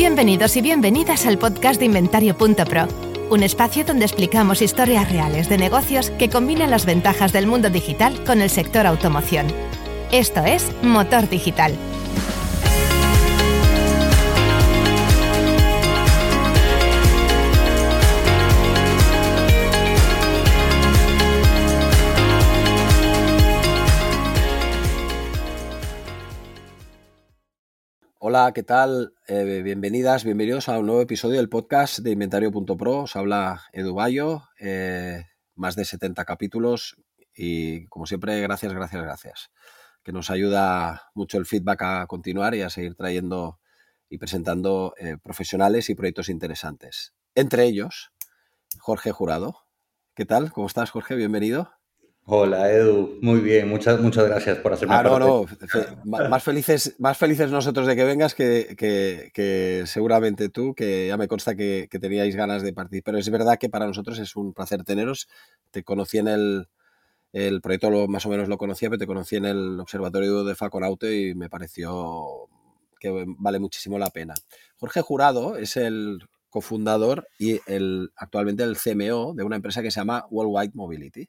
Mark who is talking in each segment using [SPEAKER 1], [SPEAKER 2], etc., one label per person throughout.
[SPEAKER 1] Bienvenidos y bienvenidas al podcast de Inventario.pro, un espacio donde explicamos historias reales de negocios que combinan las ventajas del mundo digital con el sector automoción. Esto es Motor Digital.
[SPEAKER 2] Hola, ¿qué tal? Eh, bienvenidas, bienvenidos a un nuevo episodio del podcast de Inventario.pro. Os habla Edu Bayo, eh, más de 70 capítulos y como siempre, gracias, gracias, gracias. Que nos ayuda mucho el feedback a continuar y a seguir trayendo y presentando eh, profesionales y proyectos interesantes. Entre ellos, Jorge Jurado. ¿Qué tal? ¿Cómo estás, Jorge? Bienvenido.
[SPEAKER 3] Hola Edu, muy bien, muchas, muchas gracias por hacerme
[SPEAKER 2] ah, No, no, más felices, más felices nosotros de que vengas que, seguramente tú, que ya me consta que, teníais ganas de participar. Pero es verdad que para nosotros es un placer teneros. Te conocí en el, el proyecto, lo, más o menos lo conocía, pero te conocí en el Observatorio de Faconauto y me pareció que vale muchísimo la pena. Jorge Jurado es el cofundador y el, actualmente el CMO de una empresa que se llama Worldwide Mobility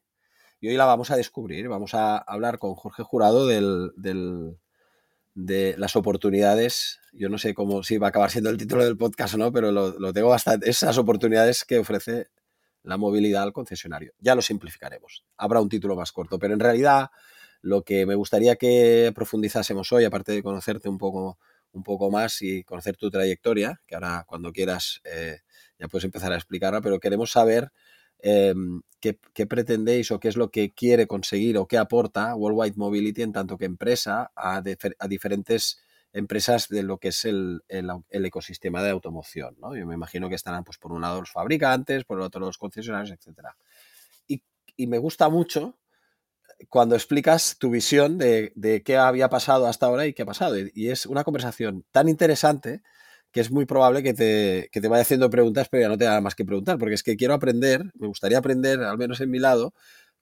[SPEAKER 2] y hoy la vamos a descubrir. Vamos a hablar con Jorge Jurado del, de las oportunidades. Yo no sé cómo si va a acabar siendo el título del podcast o no, pero lo, tengo bastante. Esas oportunidades que ofrece la movilidad al concesionario. Ya lo simplificaremos. Habrá un título más corto, pero en realidad lo que me gustaría que profundizásemos hoy, aparte de conocerte un poco, un poco más y conocer tu trayectoria, que ahora cuando quieras eh, ya puedes empezar a explicarla, pero queremos saber Em, qué, pretendéis o qué es lo que quiere conseguir o qué aporta Worldwide Mobility en tanto que empresa a, diferentes empresas de lo que es el, ecosistema de automoción. ¿no? Yo me imagino que estarán, pues, por un lado los fabricantes, por el otro los concesionarios, etc. Y, me gusta mucho cuando explicas tu visión de, qué había pasado hasta ahora y qué ha pasado. y es una conversación tan interesante que es muy probable que te, te vaya haciendo preguntas, pero ya no te da más que preguntar, porque es que quiero aprender, me gustaría aprender, al menos en mi lado,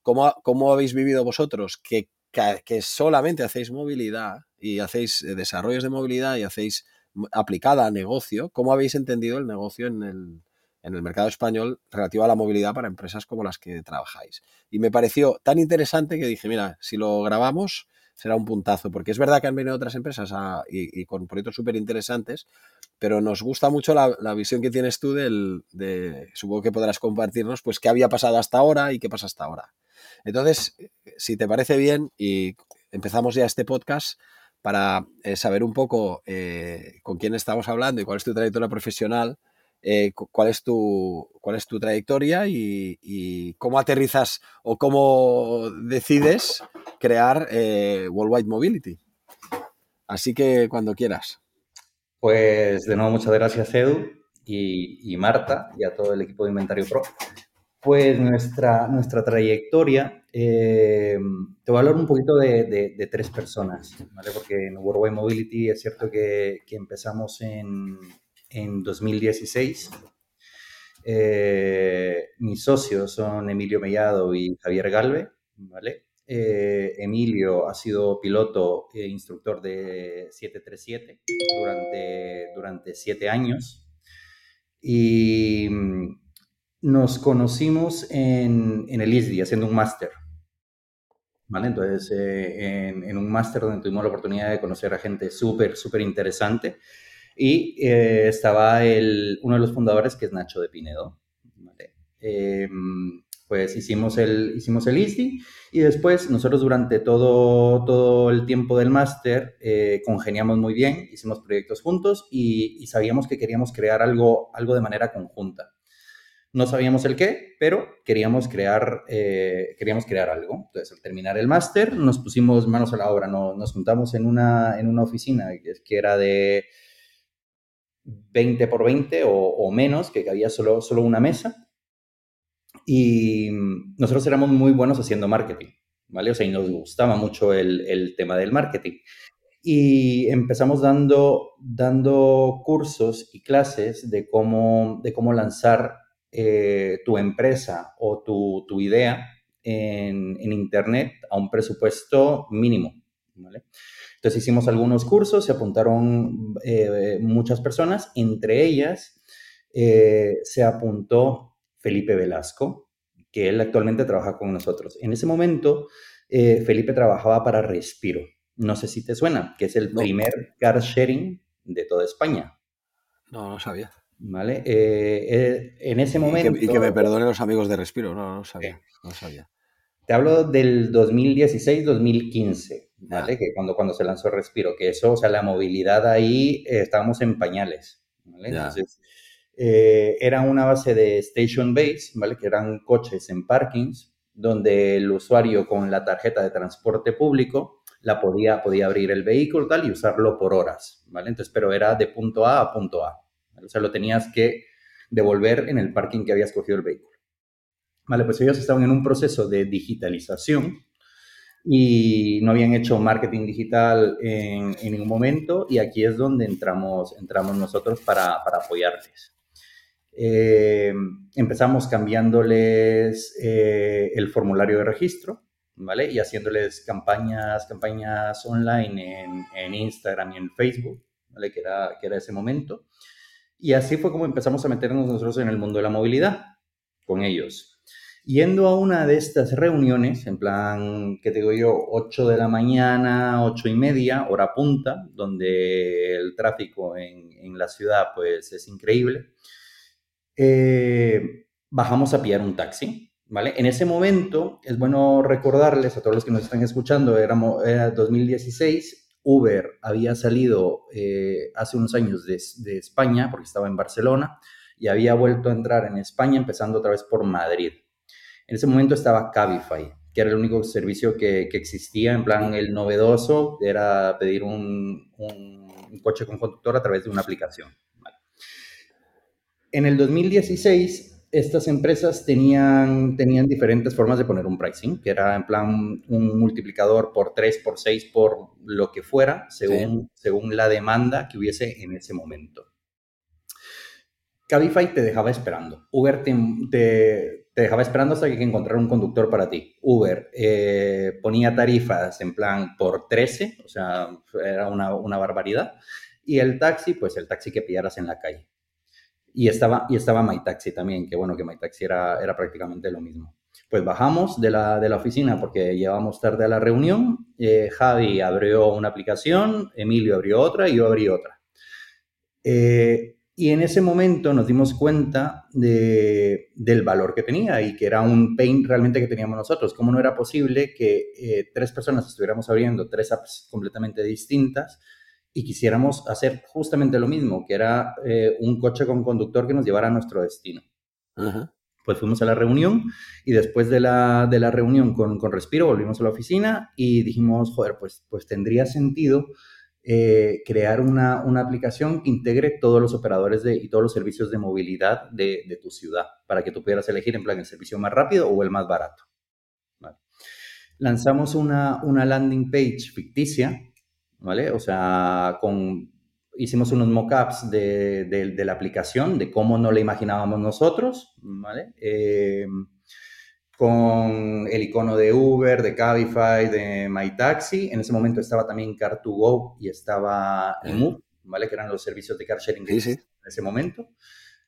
[SPEAKER 2] cómo, cómo habéis vivido vosotros, que, que, solamente hacéis movilidad y hacéis eh, desarrollos de movilidad y hacéis aplicada a negocio, cómo habéis entendido el negocio en el, en el mercado español relativo a la movilidad para empresas como las que trabajáis. Y me pareció tan interesante que dije, mira, si lo grabamos será un puntazo, porque es verdad que han venido otras empresas y, con proyectos súper interesantes, pero nos gusta mucho la, visión que tienes tú del, de, supongo que podrás compartirnos, pues qué había pasado hasta ahora y qué pasa hasta ahora. Entonces, si te parece bien, y empezamos ya este podcast para eh, saber un poco eh, con quién estamos hablando y cuál es tu trayectoria profesional, eh, cuál, es tu, cuál es tu trayectoria y, cómo aterrizas o cómo decides crear Worldwide Mobility. Así que cuando quieras.
[SPEAKER 3] Pues de nuevo muchas gracias Edu y, Marta y a todo el equipo de Inventario Pro. Pues nuestra, nuestra trayectoria, eh, te voy a hablar un poquito de, tres personas, ¿vale? Porque en Worldwide Mobility es cierto que, empezamos en, en 2016. Eh, mis socios son Emilio Mellado y Javier Galve, ¿vale? Eh, Emilio ha sido piloto e instructor de 737 durante, durante siete años y mm, nos conocimos en, en el ISDI haciendo un máster. ¿Vale? Entonces, eh, en, un máster donde tuvimos la oportunidad de conocer a gente súper, súper interesante y estaba el, uno de los fundadores que es Nacho de Pinedo. Em, pues hicimos el, hicimos el ISDI y después nosotros durante todo, todo el tiempo del máster eh, congeniamos muy bien, hicimos proyectos juntos y, sabíamos que queríamos crear algo, algo de manera conjunta. No sabíamos el qué, pero queríamos crear, eh, queríamos crear algo. Entonces, al terminar el máster, nos pusimos manos a la obra. No, nos juntamos en una, en una oficina que era de 20 por 20 o, o menos, que había solo, solo una mesa y nosotros éramos muy buenos haciendo marketing, ¿vale? O sea, y nos gustaba mucho el, el tema del marketing. Y empezamos dando, dando cursos y clases de cómo, de cómo lanzar eh, tu empresa o tu, tu idea en, en, Internet a un presupuesto mínimo, Entonces hicimos algunos cursos, se apuntaron eh, muchas personas, entre ellas eh, se apuntó Felipe Velasco, que él actualmente trabaja con nosotros. En ese momento, eh, Felipe trabajaba para Respiro. No sé si te suena, que es el primer car sharing de toda España.
[SPEAKER 2] No, no sabía.
[SPEAKER 3] ¿Vale? en ese momento...
[SPEAKER 2] Y que, me perdonen los amigos de Respiro, no, no sabía. No sabía.
[SPEAKER 3] Te hablo del 2016-2015, ¿vale? Que cuando, cuando se lanzó Respiro, que eso, o sea, la movilidad ahí, eh, estábamos en pañales, ¿vale? Entonces, eh, era una base de station base, ¿vale? Que eran coches en parkings, donde el usuario con la tarjeta de transporte público la podía, podía abrir el vehículo tal y usarlo por horas, ¿vale? Entonces, pero era de punto A a punto A, O sea, lo tenías que devolver en el parking que había escogido el vehículo. Vale, pues ellos estaban en un proceso de digitalización y no habían hecho marketing digital en, ningún momento y aquí es donde entramos, entramos nosotros para, para apoyarles. Eh, empezamos cambiándoles eh, el formulario de registro, ¿vale? Y haciéndoles campañas, campañas online en, en Instagram y en Facebook, ¿vale? Que era, que era ese momento. Y así fue como empezamos a meternos nosotros en el mundo de la movilidad con ellos. Yendo a una de estas reuniones, en plan, que te digo yo, 8 de la mañana, 8 y media, hora punta, donde el tráfico en, en la ciudad pues es increíble, eh, bajamos a pillar un taxi, ¿vale? En ese momento, es bueno recordarles a todos los que nos están escuchando, éramos, era 2016, Uber había salido eh, hace unos años de, de España, porque estaba en Barcelona, y había vuelto a entrar en España, empezando otra vez por Madrid. En ese momento estaba Cabify, que era el único servicio que, existía, en plan el novedoso era pedir un, coche con conductor a través de una aplicación. En el 2016, estas empresas tenían, tenían diferentes formas de poner un pricing, que era en plan un multiplicador por 3, por 6, por lo que fuera, según, según la demanda que hubiese en ese momento. Cabify te dejaba esperando. Uber te, te dejaba esperando hasta que encontrara un conductor para ti. Uber eh, ponía tarifas en plan por 13, o sea, era una, una, barbaridad. Y el taxi, pues el taxi que pillaras en la calle. Y estaba, y estaba MyTaxi también, que bueno, que MyTaxi era, era prácticamente lo mismo. Pues bajamos de la, de la oficina porque llevamos tarde a la reunión. Eh, Javi abrió una aplicación, Emilio abrió otra y yo abrí otra. Eh, y en ese momento nos dimos cuenta de, del valor que tenía y que era un pain realmente que teníamos nosotros. ¿Cómo no era posible que eh, tres personas estuviéramos abriendo tres apps completamente distintas y quisiéramos hacer justamente lo mismo, que era eh, un coche con conductor que nos llevara a nuestro destino? Pues fuimos a la reunión y después de la, de la reunión con, con Respiro volvimos a la oficina y dijimos, joder, pues, pues tendría sentido eh, crear una, una, aplicación que integre todos los operadores de, y todos los servicios de movilidad de, de, tu ciudad para que tú pudieras elegir en plan el servicio más rápido o el más barato. Lanzamos una, una, landing page ficticia, ¿vale? O sea, con, hicimos unos mockups de, de, la aplicación, de cómo no la imaginábamos nosotros, ¿vale? Eh, con el icono de Uber, de Cabify, de MyTaxi. En ese momento estaba también Car2Go y estaba Emu, ¿vale? Que eran los servicios de car sharing en ese momento.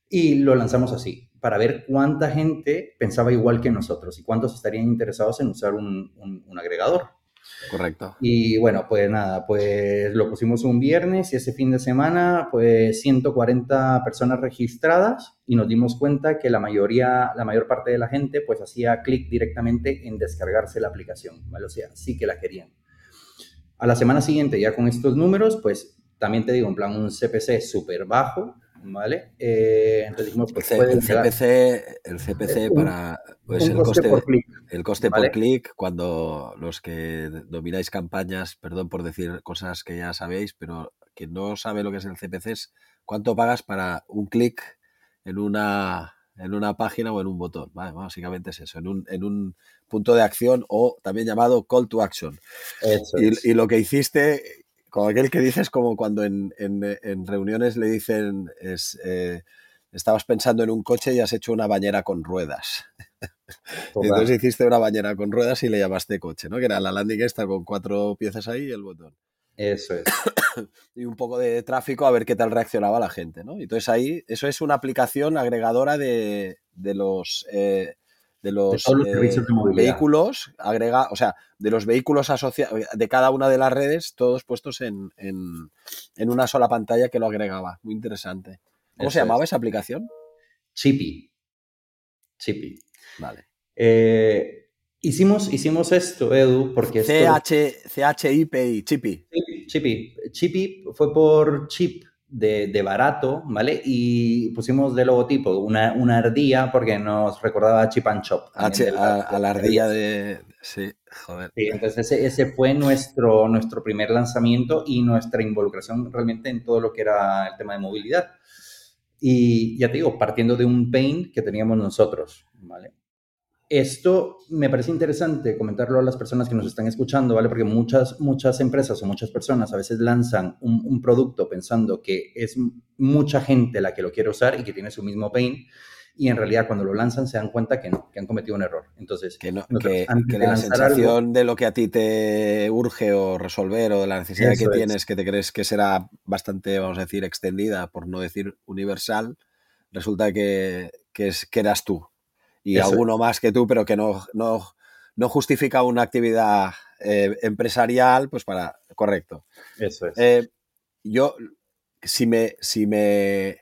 [SPEAKER 3] Y lo lanzamos así, para ver cuánta gente pensaba igual que nosotros y cuántos estarían interesados en usar un, un agregador.
[SPEAKER 2] Correcto.
[SPEAKER 3] Y bueno, pues nada, pues lo pusimos un viernes y ese fin de semana, pues 140 personas registradas y nos dimos cuenta que la mayoría, la mayor parte de la gente pues hacía clic directamente en descargarse la aplicación, ¿vale? Sea, sí que la querían. A la semana siguiente, ya con estos números, pues también te digo, en plan un CPC súper bajo, ¿vale?
[SPEAKER 2] Eh, entonces dijimos, pues el, CPC, el CPC para pues el coste, por clic. El coste por clic, cuando los que domináis campañas, perdón por decir cosas que ya sabéis, pero que no sabe lo que es el CPC es cuánto pagas para un clic en una en una página o en un botón. Básicamente es eso, en un, en un punto de acción o también llamado call to action. y, y, lo que hiciste como aquel que dices como cuando en, reuniones le dicen es, eh, estabas pensando en un coche y has hecho una bañera con ruedas. Entonces hiciste una bañera con ruedas y le llamaste coche, ¿no? Que era la landing esta con cuatro piezas ahí y el botón.
[SPEAKER 3] Eso es.
[SPEAKER 2] y un poco de tráfico a ver qué tal reaccionaba la gente, ¿no? Entonces ahí, eso es una aplicación agregadora de, los... Eh, de los,
[SPEAKER 3] eh,
[SPEAKER 2] vehículos, agrega, o sea, de los vehículos asociados, de cada una de las redes, todos puestos en, una sola pantalla que lo agregaba. Muy interesante. ¿Cómo se llamaba esa aplicación?
[SPEAKER 3] Chippy. Chippy.
[SPEAKER 2] Vale.
[SPEAKER 3] Eh, hicimos, hicimos esto, Edu, porque...
[SPEAKER 2] C-H-I-P-I, Chippy.
[SPEAKER 3] Chippy. Chippy fue por chip de, barato, ¿vale? Y pusimos de logotipo una, una ardilla porque nos recordaba a Chip and Chop.
[SPEAKER 2] a, la ardilla de... Sí, joder.
[SPEAKER 3] Sí, entonces ese, fue nuestro, nuestro primer lanzamiento y nuestra involucración realmente en todo lo que era el tema de movilidad. Y ya te digo, partiendo de un pain que teníamos nosotros, ¿vale? Esto me parece interesante comentarlo a las personas que nos están escuchando, ¿vale? Porque muchas, muchas empresas o muchas personas a veces lanzan un, producto pensando que es mucha gente la que lo quiere usar y que tiene su mismo pain y en realidad cuando lo lanzan se dan cuenta que no, que han cometido un error. Entonces,
[SPEAKER 2] que, no, que, la sensación de lo que a ti te urge o resolver o de la necesidad que tienes, que te crees que será bastante, vamos a decir, extendida, por no decir universal, resulta que, que, es, que eras tú y alguno más que tú, pero que no, no, no justifica una actividad eh, empresarial, pues para. Correcto.
[SPEAKER 3] Eso es.
[SPEAKER 2] Eh, yo, si me, si me.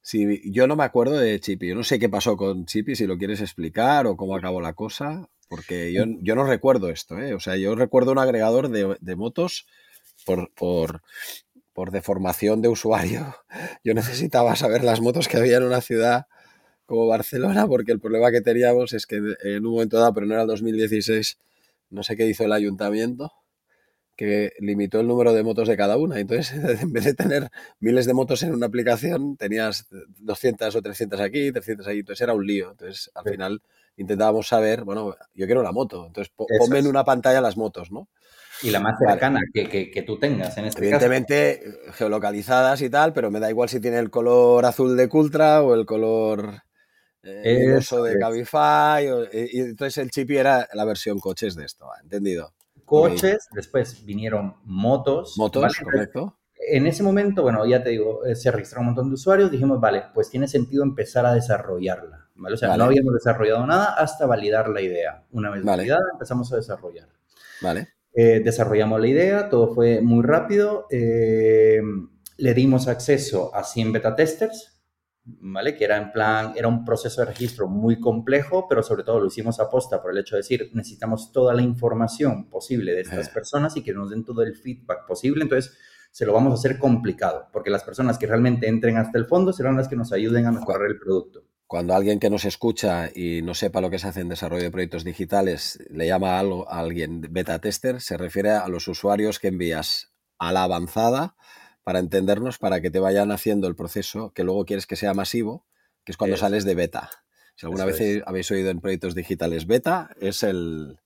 [SPEAKER 2] Si, yo no me acuerdo de Chippy. Yo no sé qué pasó con Chippy, si lo quieres explicar o cómo acabó la cosa. Porque yo, yo no recuerdo esto, ¿eh? O sea, yo recuerdo un agregador de, de motos por, por, por deformación de usuario. Yo necesitaba saber las motos que había en una ciudad como Barcelona, porque el problema que teníamos es que en un momento dado, pero no era el 2016, no sé qué hizo el ayuntamiento, que limitó el número de motos de cada una. Entonces, en vez de tener miles de motos en una aplicación, tenías 200 o 300 aquí, 300 ahí. Entonces era un lío. Entonces, al final intentábamos saber, bueno, yo quiero la moto. Entonces, ponme en una pantalla las motos, ¿no?
[SPEAKER 3] Y la más cercana que, que, tú tengas en este
[SPEAKER 2] Evidentemente, geolocalizadas y tal, pero me da igual si tiene el color azul de Cultra o el color eh, eso de Cabify. y, entonces el Chippy era la versión coches de esto, ¿entendido?
[SPEAKER 3] Coches, después vinieron motos.
[SPEAKER 2] Motos, correcto.
[SPEAKER 3] En ese momento, bueno, ya te digo, eh, se registraron un montón de usuarios, dijimos, vale, pues tiene sentido empezar a desarrollarla, ¿vale? O sea, no habíamos desarrollado nada hasta validar la idea. Una vez validada, empezamos a desarrollar.
[SPEAKER 2] Vale.
[SPEAKER 3] Eh, desarrollamos la idea, todo fue muy rápido, le dimos acceso a 100 beta testers, ¿vale? Que era en plan, era un proceso de registro muy complejo, pero sobre todo lo hicimos a posta por el hecho de decir, necesitamos toda la información posible de estas personas y que nos den todo el feedback posible, entonces se lo vamos a hacer complicado, porque las personas que realmente entren hasta el fondo serán las que nos ayuden a mejorar el producto.
[SPEAKER 2] Cuando alguien que nos escucha y no sepa lo que se hace en desarrollo de proyectos digitales le llama a, algo, a alguien beta tester, se refiere a los usuarios que envías a la avanzada para entendernos, para que te vayan haciendo el proceso que luego quieres que sea masivo, que es cuando sales de beta. Si alguna vez habéis oído en proyectos digitales beta, es el...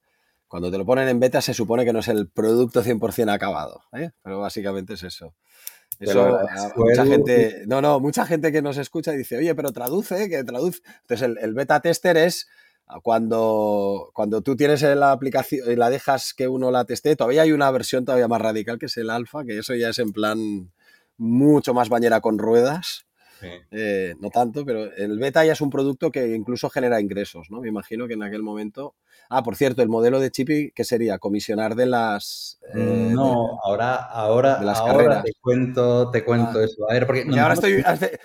[SPEAKER 2] Cuando te lo ponen en beta se supone que no es el producto 100% acabado, ¿eh? pero básicamente es eso. Eso, mucha gente, no, no, mucha gente que nos escucha dice, oye, pero traduce, que traduce. Entonces, el, el, beta tester es cuando, cuando tú tienes la aplicación y la dejas que uno la teste, todavía hay una versión todavía más radical que es el alfa, que eso ya es en plan mucho más bañera con ruedas. Eh, no tanto, pero el beta ya es un producto que incluso genera ingresos, ¿no? Me imagino que en aquel momento Ah, por cierto, el modelo de Chippy, ¿qué sería? ¿Comisionar de las...?
[SPEAKER 3] Eh, no, ahora, ahora, ahora te cuento, te cuento ah. eso. A ver, porque...
[SPEAKER 2] ahora estoy,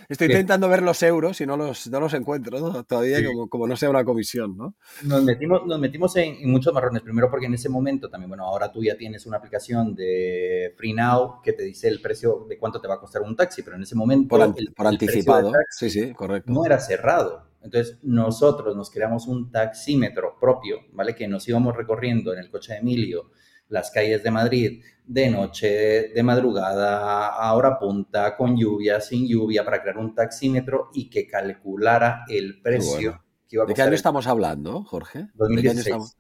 [SPEAKER 2] estoy intentando ver los euros y no los, no los encuentro, Todavía como, no sea una comisión, ¿no?
[SPEAKER 3] Nos metimos, nos metimos en, muchos marrones. Primero porque en ese momento también, bueno, ahora tú ya tienes una aplicación de Free Now que te dice el precio de cuánto te va a costar un taxi, pero en ese momento...
[SPEAKER 2] Por, por anticipado, sí, sí, correcto.
[SPEAKER 3] No era cerrado. Entonces, nosotros nos creamos un taxímetro propio, ¿vale? Que nos íbamos recorriendo en el coche de Emilio las calles de Madrid de noche, de madrugada, a hora punta, con lluvia, sin lluvia, para crear un taxímetro y que calculara el precio
[SPEAKER 2] que iba a ¿De qué año estamos hablando, Jorge?
[SPEAKER 3] 2016.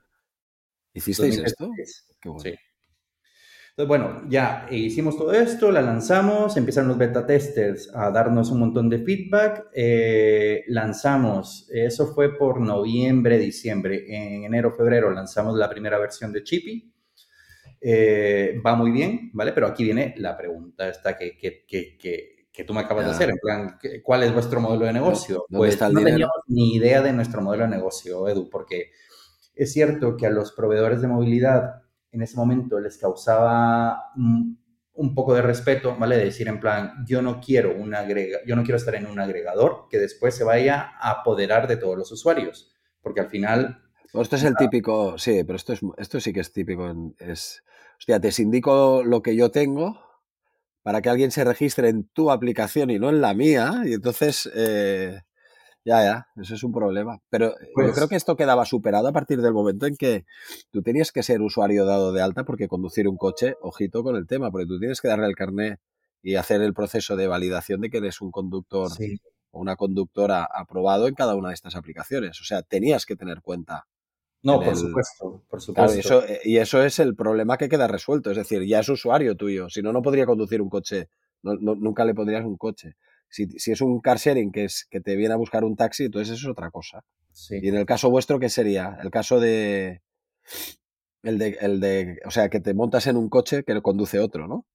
[SPEAKER 2] ¿Hicisteis esto?
[SPEAKER 3] Qué bueno. Sí. Entonces, bueno, ya hicimos todo esto, la lanzamos, empiezan los beta testers a darnos un montón de feedback, eh, lanzamos, eso fue por noviembre, diciembre, en enero, febrero lanzamos la primera versión de Chippy, eh, va muy bien, ¿vale? Pero aquí viene la pregunta esta que, que, que, que, tú me acabas de hacer, en plan, ¿cuál es vuestro modelo de negocio? pues no teníamos ni idea de nuestro modelo de negocio, Edu, porque es cierto que a los proveedores de movilidad en ese momento les causaba un poco de respeto, ¿vale? De decir en plan, yo no quiero un agrega, yo no quiero estar en un agregador que después se vaya a apoderar de todos los usuarios, porque al final...
[SPEAKER 2] Esto es el típico, sí, pero esto, es, esto sí que es típico, es, hostia, te indico lo que yo tengo para que alguien se registre en tu aplicación y no en la mía, y entonces... Eh, ya, ya, eso es un problema. Pero eh, yo creo pues que esto quedaba superado a partir del momento en que tú tenías que ser usuario dado de alta porque conducir un coche, ojito con el tema, porque tú tienes que darle el carnet y hacer el proceso de validación de que eres un conductor o una conductora aprobado en cada una de estas aplicaciones. O sea, tenías que tener cuenta.
[SPEAKER 3] No, por supuesto, por supuesto.
[SPEAKER 2] Eh, y eso es el problema que queda resuelto. Es decir, ya es usuario tuyo. Si no, no podría conducir un coche. nunca le pondrías un coche. Si, es un car sharing que, es, que te viene a buscar un taxi, entonces eso es otra cosa. Y en el caso vuestro, ¿qué sería? El caso de el de, el de, o sea, que te montas en un coche que conduce otro, ¿no?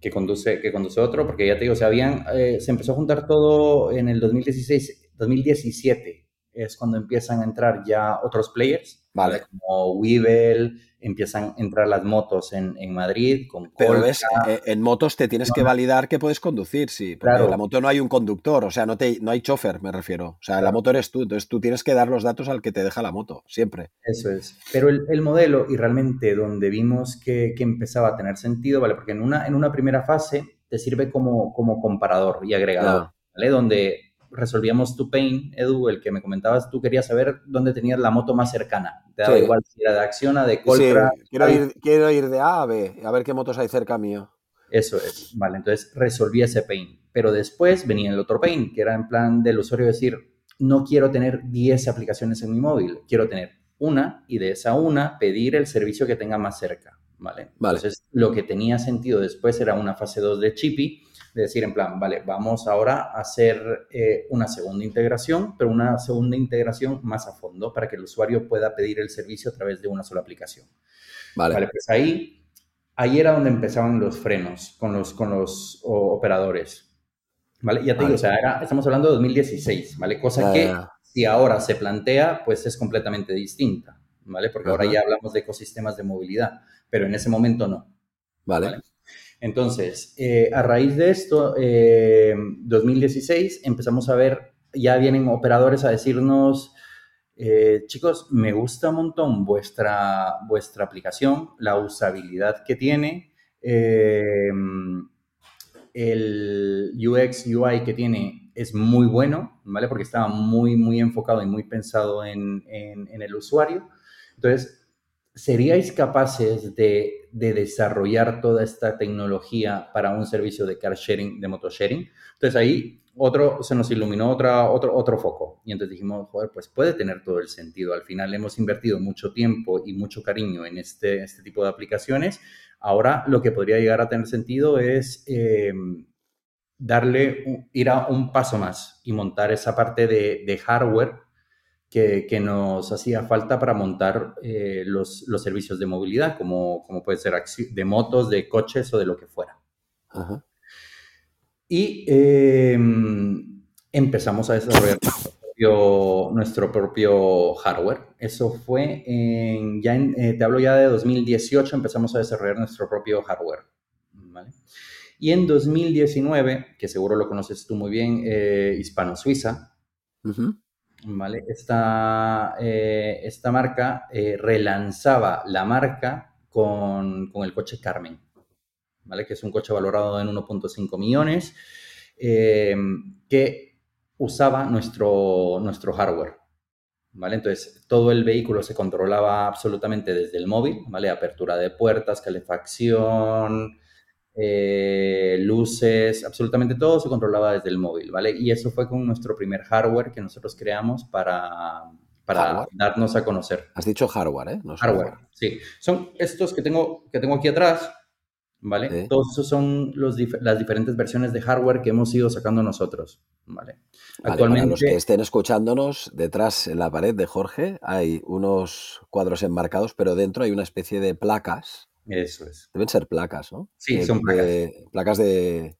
[SPEAKER 3] Que conduce, que conduce otro, porque ya te digo, o sea, habían, eh, se empezó a juntar todo en el 2016, 2017, es cuando empiezan a entrar ya otros players,
[SPEAKER 2] vale.
[SPEAKER 3] como Weevil, empiezan a entrar las motos en, en Madrid con
[SPEAKER 2] Pero ves, eh, en motos te tienes que validar que puedes conducir, sí. Porque claro. en la moto no hay un conductor, o sea, no, te, no hay chofer, me refiero. O sea, la moto eres tú, entonces tú tienes que dar los datos al que te deja la moto, siempre.
[SPEAKER 3] Eso es. Pero el, el modelo, y realmente donde vimos que, que, empezaba a tener sentido, ¿vale? Porque en una, en una primera fase te sirve como, como comparador y agregador, ¿vale? Donde resolvíamos tu pain, Edu, el que me comentabas, tú querías saber dónde tenías la moto más cercana. Te daba igual si era de Acciona, de Coltra.
[SPEAKER 2] quiero, ir, quiero ir de A a B, a ver qué motos hay cerca mío.
[SPEAKER 3] Eso es, vale, entonces resolví ese pain. Pero después venía el otro pain, que era en plan del usuario decir, no quiero tener 10 aplicaciones en mi móvil, quiero tener una y de esa una pedir el servicio que tenga más cerca, ¿vale?
[SPEAKER 2] vale.
[SPEAKER 3] Entonces, lo que tenía sentido después era una fase 2 de Chippy, de decir en plan, vale, vamos ahora a hacer eh, una segunda integración, pero una segunda integración más a fondo para que el usuario pueda pedir el servicio a través de una sola aplicación.
[SPEAKER 2] Vale.
[SPEAKER 3] vale pues ahí, ahí era donde empezaban los frenos con los, con los operadores. ¿Vale? Ya te digo, o sea, era, estamos hablando de 2016, ¿vale? Cosa que si ahora se plantea, pues es completamente distinta, ¿vale? Porque ahora ya hablamos de ecosistemas de movilidad, pero en ese momento no.
[SPEAKER 2] Vale. ¿vale?
[SPEAKER 3] Entonces, eh, a raíz de esto, eh, 2016, empezamos a ver, ya vienen operadores a decirnos, eh, chicos, me gusta un montón vuestra, vuestra aplicación, la usabilidad que tiene, eh, el UX, UI que tiene es muy bueno, ¿vale? Porque estaba muy, muy enfocado y muy pensado en, en, en el usuario. Entonces, ¿seríais capaces de, desarrollar toda esta tecnología para un servicio de car sharing, de moto sharing? Entonces ahí otro, se nos iluminó otra, otro, otro foco y entonces dijimos, joder, pues puede tener todo el sentido. Al final hemos invertido mucho tiempo y mucho cariño en este, este tipo de aplicaciones. Ahora lo que podría llegar a tener sentido es... Em, darle, ir a un paso más y montar esa parte de hardware que, nos hacía falta para montar eh, los, los, servicios de movilidad, como, como puede ser de motos, de coches o de lo que fuera.
[SPEAKER 2] Ajá.
[SPEAKER 3] Y eh, empezamos a desarrollar nuestro propio, nuestro propio, hardware. Eso fue en, ya en, eh, te hablo ya de 2018, empezamos a desarrollar nuestro propio hardware. ¿vale? Y en 2019, que seguro lo conoces tú muy bien, eh, Hispano-Suiza, uh -huh. ¿Vale? Esta, eh, esta marca eh, relanzaba la marca con, con, el coche Carmen, ¿vale? Que es un coche valorado en 1.5 millones, eh, que usaba nuestro, nuestro hardware, ¿vale? Entonces, todo el vehículo se controlaba absolutamente desde el móvil, ¿vale? Apertura de puertas, calefacción, eh, luces, absolutamente todo se controlaba desde el móvil, ¿vale? Y eso fue con nuestro primer hardware que nosotros creamos para, para darnos a conocer.
[SPEAKER 2] Has dicho hardware, ¿eh?
[SPEAKER 3] No hardware, hardware, sí. Son estos que tengo, que tengo aquí atrás, ¿vale? Todos esos son los las diferentes versiones de hardware que hemos ido sacando nosotros, ¿vale?
[SPEAKER 2] Actualmente... los que estén escuchándonos, detrás en la pared de Jorge hay unos cuadros enmarcados, pero dentro hay una especie de placas.
[SPEAKER 3] Eso es.
[SPEAKER 2] Deben ser placas, ¿no?
[SPEAKER 3] Sí, son placas.
[SPEAKER 2] De, placas de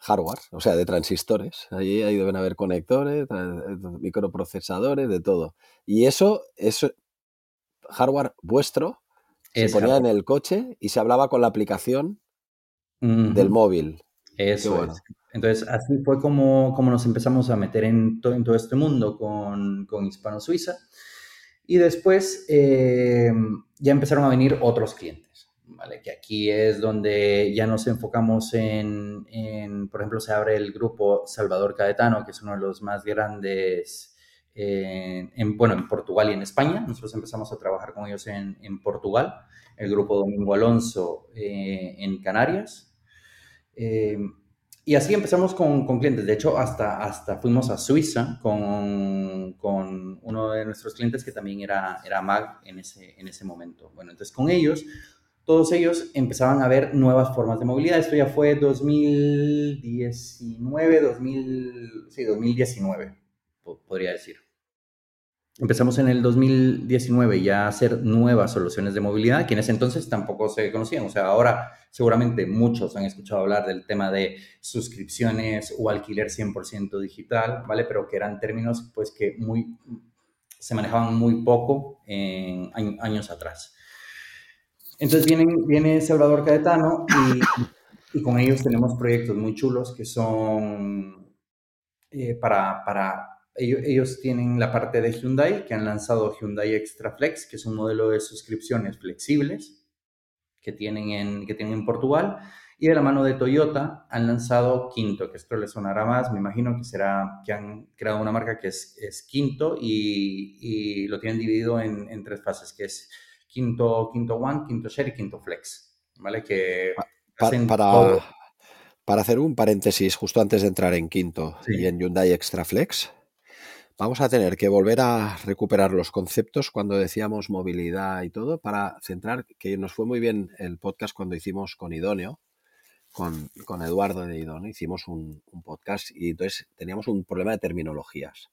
[SPEAKER 2] hardware, o sea, de transistores. Ahí, ahí deben haber conectores, microprocesadores, de todo. Y eso, eso hardware vuestro se ponía en el coche y se hablaba con la aplicación del móvil.
[SPEAKER 3] Eso es. Entonces, así fue como, como nos empezamos a meter en, todo, en todo este mundo con, con Hispano Suiza. Y después eh, ya empezaron a venir otros clientes, ¿vale? Que aquí es donde ya nos enfocamos en, en, por ejemplo, se abre el grupo Salvador Caetano, que es uno de los más grandes en, bueno, en Portugal y en España. Nosotros empezamos a trabajar con ellos en, en Portugal, el grupo Domingo Alonso eh, en Canarias. Eh, y así empezamos con, con, clientes. De hecho, hasta, hasta fuimos a Suiza con, con, uno de nuestros clientes que también era, era MAG en ese, en ese momento. Bueno, entonces con ellos, todos ellos empezaban a ver nuevas formas de movilidad. Esto ya fue 2019, 2000, sí, 2019, podría decir. Empezamos en el 2019 ya a hacer nuevas soluciones de movilidad, que en ese entonces tampoco se conocían. O sea, ahora seguramente muchos han escuchado hablar del tema de suscripciones o alquiler 100% digital, ¿vale? Pero que eran términos pues que muy, se manejaban muy poco en años atrás. Entonces viene, viene Salvador Caetano y, y con ellos tenemos proyectos muy chulos que son eh, para, para ellos, tienen la parte de Hyundai, que han lanzado Hyundai Extra Flex, que es un modelo de suscripciones flexibles que tienen en, que tienen en Portugal. Y de la mano de Toyota han lanzado Quinto, que esto les sonará más, me imagino que será que han creado una marca que es, es Quinto y, lo tienen dividido en, tres fases, que es Quinto, Quinto One, Quinto Share y Quinto Flex. ¿Vale? Que
[SPEAKER 2] para, para, hacer un paréntesis justo antes de entrar en Quinto y en Hyundai Extra Flex, Vamos a tener que volver a recuperar los conceptos cuando decíamos movilidad y todo para centrar, que nos fue muy bien el podcast cuando hicimos con Idóneo, con, Eduardo de Idóneo, hicimos un, podcast y entonces teníamos un problema de terminologías.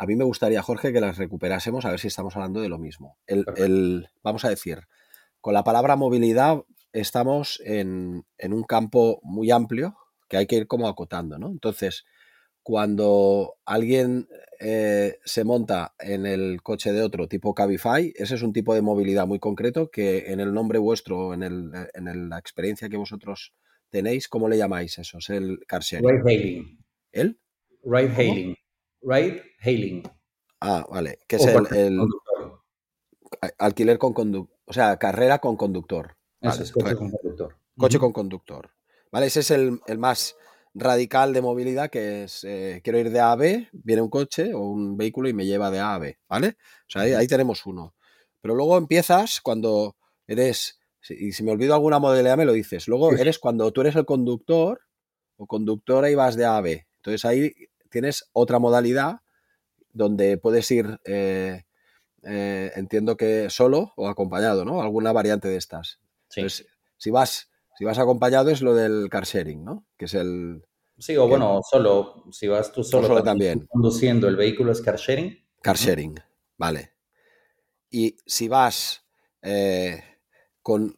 [SPEAKER 2] A mí me gustaría, Jorge, que las recuperásemos a ver si estamos hablando de lo mismo. El, vamos a decir, con la palabra movilidad estamos en, en un campo muy amplio que hay que ir como acotando, ¿no? Entonces, cuando alguien eh, se monta en el coche de otro tipo Cabify, ese es un tipo de movilidad muy concreto que en el nombre vuestro, en, el, en la experiencia que vosotros tenéis, ¿cómo le llamáis eso? Es el car sharing.
[SPEAKER 3] Ride hailing.
[SPEAKER 2] ¿El?
[SPEAKER 3] Ride hailing. Ride hailing.
[SPEAKER 2] Ah, vale. Que es el, alquiler con conductor. O sea, carrera con conductor.
[SPEAKER 3] Eso es coche con conductor.
[SPEAKER 2] Coche con conductor. Vale, ese es el, el más radical de movilidad que es, eh, quiero ir de A a B, viene un coche o un vehículo y me lleva de A a B, ¿vale? O sea, ahí, tenemos uno. Pero luego empiezas cuando eres, y si me olvido alguna modalidad me lo dices, luego eres cuando tú eres el conductor o conductora y vas de A a B. Entonces ahí tienes otra modalidad donde puedes ir, eh, eh, entiendo que solo o acompañado, ¿no? Alguna variante de estas. Entonces, si vas si vas acompañado es lo del car sharing, ¿no? Que es el...
[SPEAKER 3] Sí, o bueno, solo, si vas tú solo,
[SPEAKER 2] solo también.
[SPEAKER 3] conduciendo el vehículo es car sharing.
[SPEAKER 2] Car sharing, vale. Y si vas eh, con...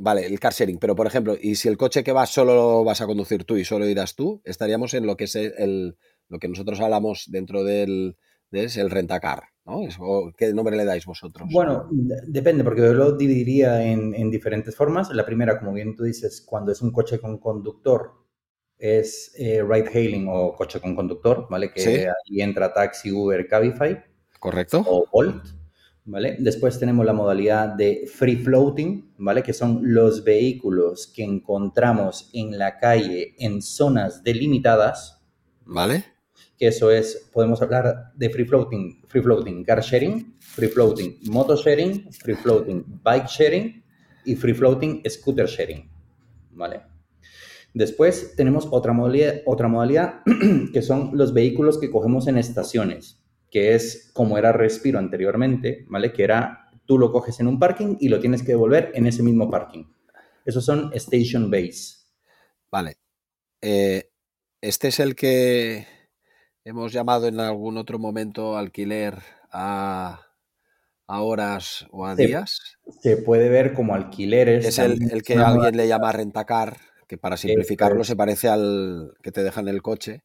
[SPEAKER 2] Vale, el car sharing, pero por ejemplo, y si el coche que vas solo lo vas a conducir tú y solo irás tú, estaríamos en lo que es el, lo que nosotros hablamos dentro del, es el rentacar, ¿no? ¿Qué nombre le dais vosotros?
[SPEAKER 3] Bueno, depende, porque yo lo dividiría en, diferentes formas. La primera, como bien tú dices, cuando es un coche con conductor, es eh, ride hailing o coche con conductor, ¿vale? Que ahí entra taxi, Uber, Cabify.
[SPEAKER 2] Correcto.
[SPEAKER 3] O Bolt, ¿vale? Después tenemos la modalidad de free floating, ¿vale? Que son los vehículos que encontramos en la calle en zonas delimitadas.
[SPEAKER 2] ¿Vale?
[SPEAKER 3] Que eso es, podemos hablar de free floating, free floating car sharing, free floating moto sharing, free floating bike sharing y free floating scooter sharing, ¿vale? Después tenemos otra modalidad, otra modalidad que son los vehículos que cogemos en estaciones, que es como era Respiro anteriormente, ¿vale? Que era tú lo coges en un parking y lo tienes que devolver en ese mismo parking. Esos son Station Base.
[SPEAKER 2] Vale. Eh, este es el que hemos llamado en algún otro momento alquiler a, horas o a días.
[SPEAKER 3] Se puede ver como alquileres.
[SPEAKER 2] Es el, que alguien le llama rentacar, que para simplificarlo se parece al que te dejan el coche.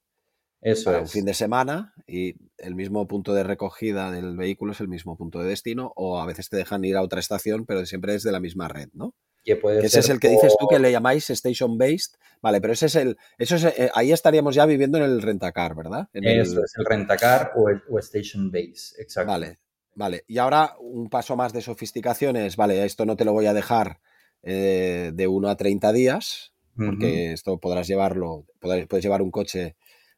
[SPEAKER 3] Eso
[SPEAKER 2] es. Un fin de semana y el mismo punto de recogida del vehículo es el mismo punto de destino o a veces te dejan ir a otra estación, pero siempre es de la misma red, ¿no?
[SPEAKER 3] Que, puede
[SPEAKER 2] ese es el que dices tú que le llamáis station based. Vale, pero ese es el. Eso es, eh, ahí estaríamos ya viviendo en el rentacar, ¿verdad?
[SPEAKER 3] eso es el rentacar o, el, o station base, exacto.
[SPEAKER 2] Vale, vale. Y ahora un paso más de sofisticación es, vale, esto no te lo voy a dejar eh, de 1 a 30 días, porque esto podrás llevarlo, puedes llevar un coche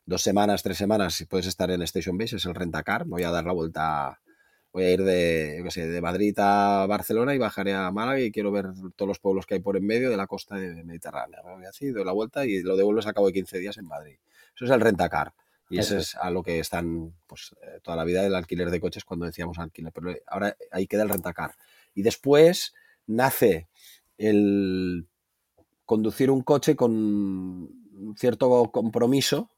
[SPEAKER 2] dos semanas, tres semanas y puedes estar en Station Base, es el rentacar. Voy a dar la vuelta, voy a ir de, de Madrid a Barcelona y bajaré a Málaga y quiero ver todos los pueblos que hay por en medio de la costa mediterránea. Voy así, doy la vuelta y lo devuelves a cabo de 15 días en Madrid. Eso es el rentacar. Y eso es a lo que están pues, eh, toda la vida el alquiler de coches cuando decíamos alquiler. Pero ahora ahí queda el rentacar. Y después nace el conducir un coche con un cierto compromiso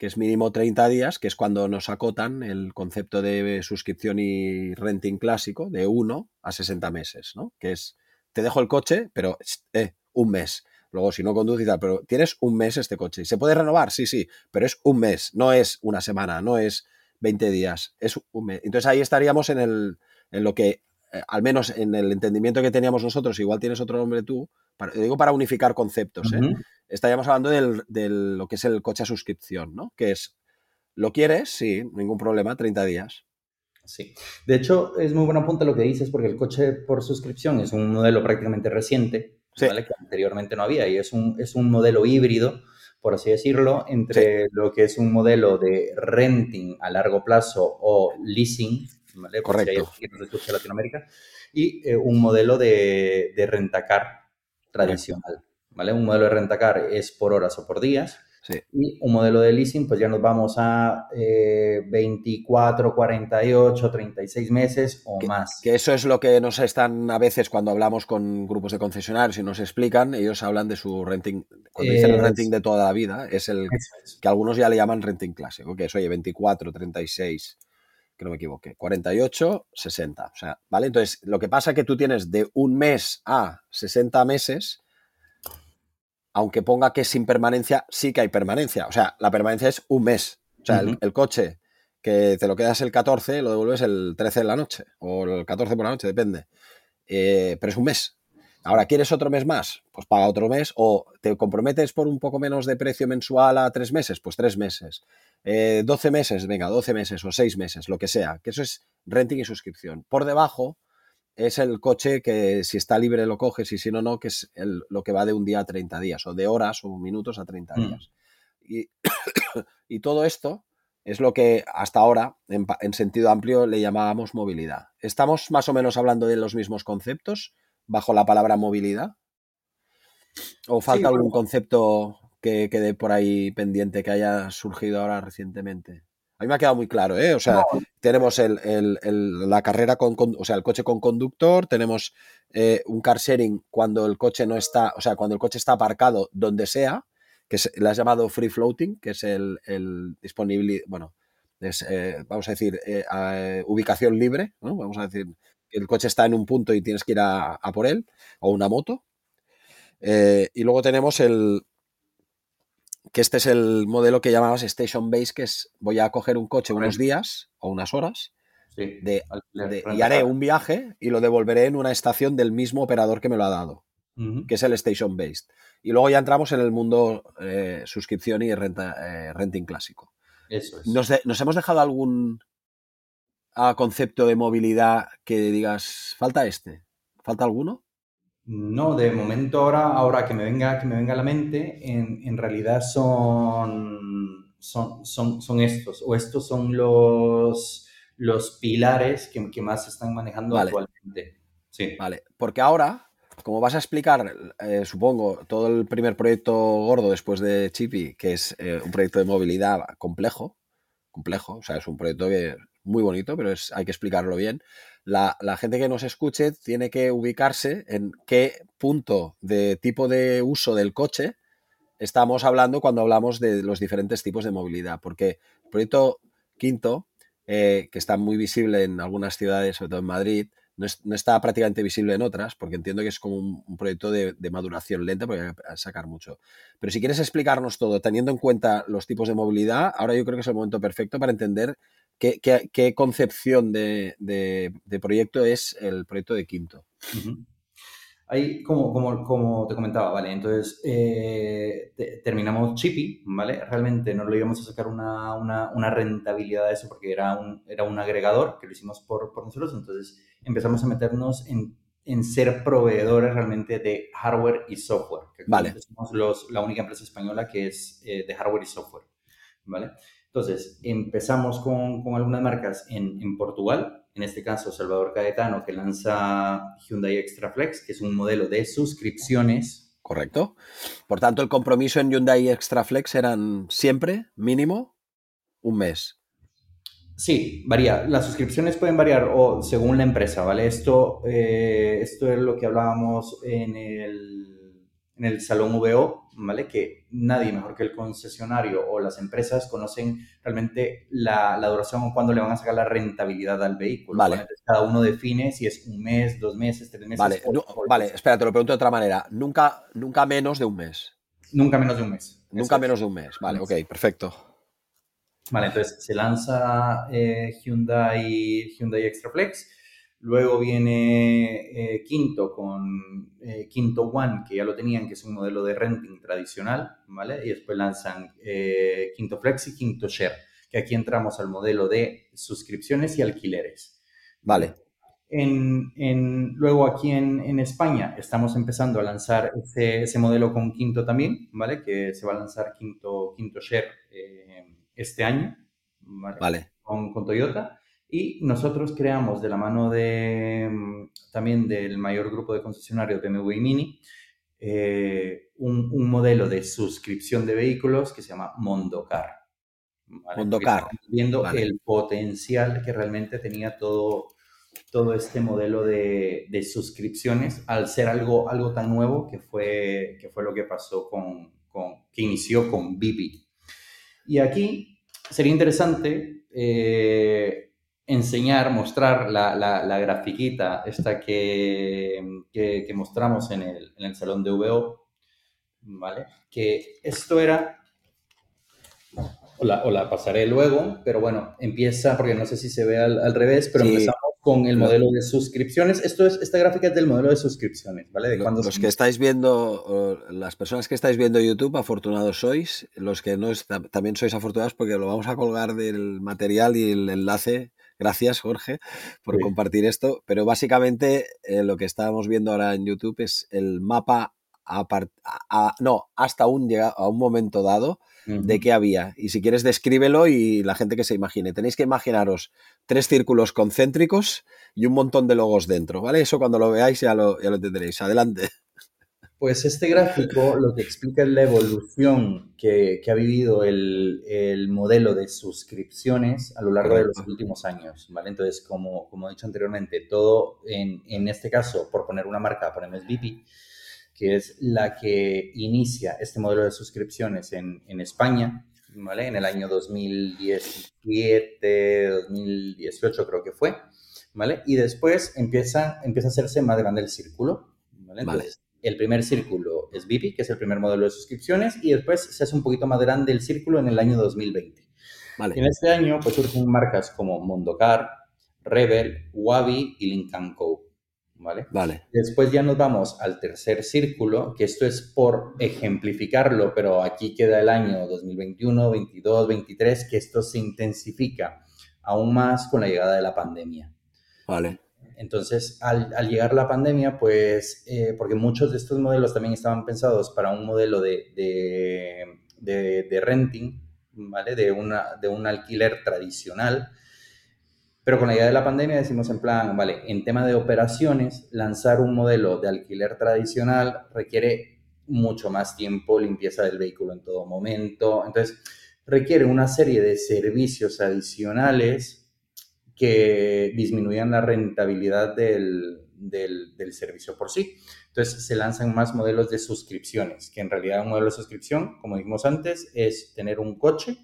[SPEAKER 2] que es mínimo 30 días, que es cuando nos acotan el concepto de suscripción y renting clásico de 1 a 60 meses, ¿no? Que es, te dejo el coche, pero eh, un mes. Luego, si no conduces y tal, pero tienes un mes este coche. ¿Y se puede renovar? Sí, sí, pero es un mes, no es una semana, no es 20 días, es un mes. Entonces ahí estaríamos en, el, en lo que, eh, al menos en el entendimiento que teníamos nosotros, igual tienes otro nombre tú, digo para unificar conceptos, ¿eh? estaríamos hablando de lo que es el coche a suscripción, ¿no? Que es, ¿lo quieres? Sí, ningún problema, 30 días.
[SPEAKER 3] Sí. De hecho, es muy buen apunte lo que dices, porque el coche por suscripción es un modelo prácticamente reciente, ¿vale? que anteriormente no había, y es un, es un modelo híbrido, por así decirlo, entre lo que es un modelo de renting a largo plazo o leasing, ¿vale?
[SPEAKER 2] Correcto.
[SPEAKER 3] Si Latinoamérica, y eh, un modelo de, de rentacar tradicional. ¿vale? Un modelo de rentacar es por horas o por días. Y un modelo de leasing, pues ya nos vamos a 24, 48, 36 meses o más.
[SPEAKER 2] Que eso es lo que nos están a veces cuando hablamos con grupos de concesionarios y nos explican, ellos hablan de su renting, cuando dicen el renting de toda la vida, es el que algunos ya le llaman renting clásico, que es, oye, 24, 36, que no me equivoque, 48, 60. O sea, ¿vale? Entonces, lo que pasa es que tú tienes de un mes a 60 meses aunque ponga que sin permanencia, sí que hay permanencia. O sea, la permanencia es un mes. O sea, el, coche que te lo quedas el 14, lo devuelves el 13 de la noche o el 14 por la noche, depende. Eh, pero es un mes. Ahora, ¿quieres otro mes más? Pues paga otro mes. O te comprometes por un poco menos de precio mensual a tres meses, pues tres meses. Eh, 12 meses, venga, 12 meses o seis meses, lo que sea. Que eso es renting y suscripción. Por debajo, es el coche que si está libre lo coges y si no, no, que es lo que va de un día a 30 días o de horas o minutos a 30 mm. días. Y, todo esto es lo que hasta ahora, en, sentido amplio, le llamábamos movilidad. ¿Estamos más o menos hablando de los mismos conceptos bajo la palabra movilidad? ¿O falta algún concepto que quede por ahí pendiente que haya surgido ahora recientemente? A mí me ha quedado muy claro, ¿eh? O sea, tenemos la carrera con, o sea, el coche con conductor, tenemos eh, un car sharing cuando el coche no está, o sea, cuando el coche está aparcado donde sea, que le has llamado free floating, que es el, disponible, bueno, eh, vamos a decir, eh, ubicación libre, ¿no? Vamos a decir, el coche está en un punto y tienes que ir a, a por él, o una moto. y luego tenemos el, que este es el modelo que llamabas Station Base, que es voy a coger un coche unos días o unas horas de, y haré un viaje y lo devolveré en una estación del mismo operador que me lo ha dado, que es el Station Based. Y luego ya entramos en el mundo eh, suscripción y renta, eh, renting clásico.
[SPEAKER 3] Eso es.
[SPEAKER 2] ¿Nos, hemos dejado algún ah, concepto de movilidad que digas, falta este? ¿Falta alguno?
[SPEAKER 3] No, de momento ahora, ahora que me venga, que me venga a la mente, en, realidad son, son, son, estos, o estos son los, los pilares que, que más se están manejando actualmente.
[SPEAKER 2] Sí. Vale, porque ahora, como vas a explicar, eh, supongo, todo el primer proyecto gordo después de Chippy, que es eh, un proyecto de movilidad complejo, complejo, o sea, es un proyecto que muy bonito, pero es, hay que explicarlo bien. La, la, gente que nos escuche tiene que ubicarse en qué punto de tipo de uso del coche estamos hablando cuando hablamos de los diferentes tipos de movilidad, porque el proyecto quinto, eh, que está muy visible en algunas ciudades, sobre todo en Madrid, no, está prácticamente visible en otras, porque entiendo que es como un, proyecto de, maduración lenta, porque hay que sacar mucho. Pero si quieres explicarnos todo, teniendo en cuenta los tipos de movilidad, ahora yo creo que es el momento perfecto para entender qué, concepción de, proyecto es el proyecto de Quinto.
[SPEAKER 3] Ahí, como, como, como, te comentaba, ¿vale? Entonces, eh, terminamos Chippy, ¿vale? Realmente no lo íbamos a sacar una, una, una, rentabilidad de eso porque era un, era un agregador que lo hicimos por, por nosotros. Entonces, empezamos a meternos en, en, ser proveedores realmente de hardware y software.
[SPEAKER 2] vale.
[SPEAKER 3] Somos los, la única empresa española que es eh, de hardware y software, ¿vale? Entonces, empezamos con, con algunas marcas en, en Portugal, en este caso Salvador Caetano, que lanza Hyundai Extra Flex, que es un modelo de suscripciones.
[SPEAKER 2] Correcto. Por tanto, el compromiso en Hyundai Extra Flex eran siempre, mínimo, un mes.
[SPEAKER 3] Sí, varía. Las suscripciones pueden variar o según la empresa, ¿vale? Esto, eh, esto es lo que hablábamos en el, en el Salón VO, ¿vale? Que nadie mejor que el concesionario o las empresas conocen realmente la, duración o cuándo le van a sacar la rentabilidad al vehículo.
[SPEAKER 2] Vale.
[SPEAKER 3] cada uno define si es un mes, dos meses, tres meses.
[SPEAKER 2] Vale, vale, espera, te lo pregunto de otra manera. Nunca, nunca menos de un mes.
[SPEAKER 3] Nunca menos de un mes.
[SPEAKER 2] Nunca menos de un mes. Vale, ok, perfecto.
[SPEAKER 3] Vale, entonces se lanza eh, Hyundai, Hyundai Extra Flex Luego viene eh, Quinto con eh, Quinto One, que ya lo tenían, que es un modelo de renting tradicional, ¿vale? Y después lanzan eh, Quinto Flex y Quinto Share, que aquí entramos al modelo de suscripciones y alquileres.
[SPEAKER 2] Vale.
[SPEAKER 3] En, luego aquí en, España estamos empezando a lanzar ese, modelo con Quinto también, ¿vale? Que se va a lanzar Quinto, Quinto Share este año,
[SPEAKER 2] ¿vale?
[SPEAKER 3] Con, con Toyota. Y nosotros creamos de la mano de, mm, también del mayor grupo de concesionarios BMW y Mini eh, un, modelo de suscripción de vehículos que se llama Mondocar.
[SPEAKER 2] Mondocar.
[SPEAKER 3] Viendo el potencial que realmente tenía todo, todo este modelo de, de, suscripciones al ser algo, algo tan nuevo que fue, que fue lo que pasó con, con que inició con Bibi. Y aquí sería interesante eh, enseñar, mostrar la, la, grafiquita esta que, que, mostramos en el, en el, salón de VO, ¿vale? Que esto era, o la, o la, pasaré luego, pero bueno, empieza, porque no sé si se ve al, revés, pero empezamos con el modelo de suscripciones. Esto es, esta gráfica es del modelo de suscripciones, ¿vale? De
[SPEAKER 2] los que estáis viendo, las personas que estáis viendo YouTube, afortunados sois. Los que no, también sois afortunados porque lo vamos a colgar del material y el enlace Gracias, Jorge, por compartir esto. Pero básicamente eh, lo que estábamos viendo ahora en YouTube es el mapa no, hasta un, a un momento dado de qué había. Y si quieres, descríbelo y la gente que se imagine. Tenéis que imaginaros tres círculos concéntricos y un montón de logos dentro, ¿vale? Eso cuando lo veáis ya lo, ya lo entenderéis. Adelante.
[SPEAKER 3] Pues este gráfico lo que explica es la evolución que, ha vivido el, modelo de suscripciones a lo largo de los últimos años, ¿vale? Entonces, como, como he dicho anteriormente, todo en, este caso, por poner una marca, ponemos BP, que es la que inicia este modelo de suscripciones en, España, ¿vale? En el año 2017, 2018 creo que fue, ¿vale? Y después empieza, empieza a hacerse más grande el círculo, ¿vale? El primer círculo es VIP, que es el primer modelo de suscripciones, y después se hace un poquito más grande el círculo en el año 2020. Vale. En este año, pues surgen marcas como Mondocar, Rebel, Wabi y Lincoln Co. ¿Vale?
[SPEAKER 2] Vale.
[SPEAKER 3] Después ya nos vamos al tercer círculo, que esto es por ejemplificarlo, pero aquí queda el año 2021, 22, 23, que esto se intensifica aún más con la llegada de la pandemia.
[SPEAKER 2] Vale.
[SPEAKER 3] Entonces, al, llegar la pandemia, pues, eh, porque muchos de estos modelos también estaban pensados para un modelo de, de, renting, ¿vale? De, una, de un alquiler tradicional. Pero con la idea de la pandemia decimos en plan, vale, en tema de operaciones, lanzar un modelo de alquiler tradicional requiere mucho más tiempo, limpieza del vehículo en todo momento. Entonces, requiere una serie de servicios adicionales que disminuyan la rentabilidad del, del, servicio por sí. Entonces se lanzan más modelos de suscripciones, que en realidad un modelo de suscripción, como dijimos antes, es tener un coche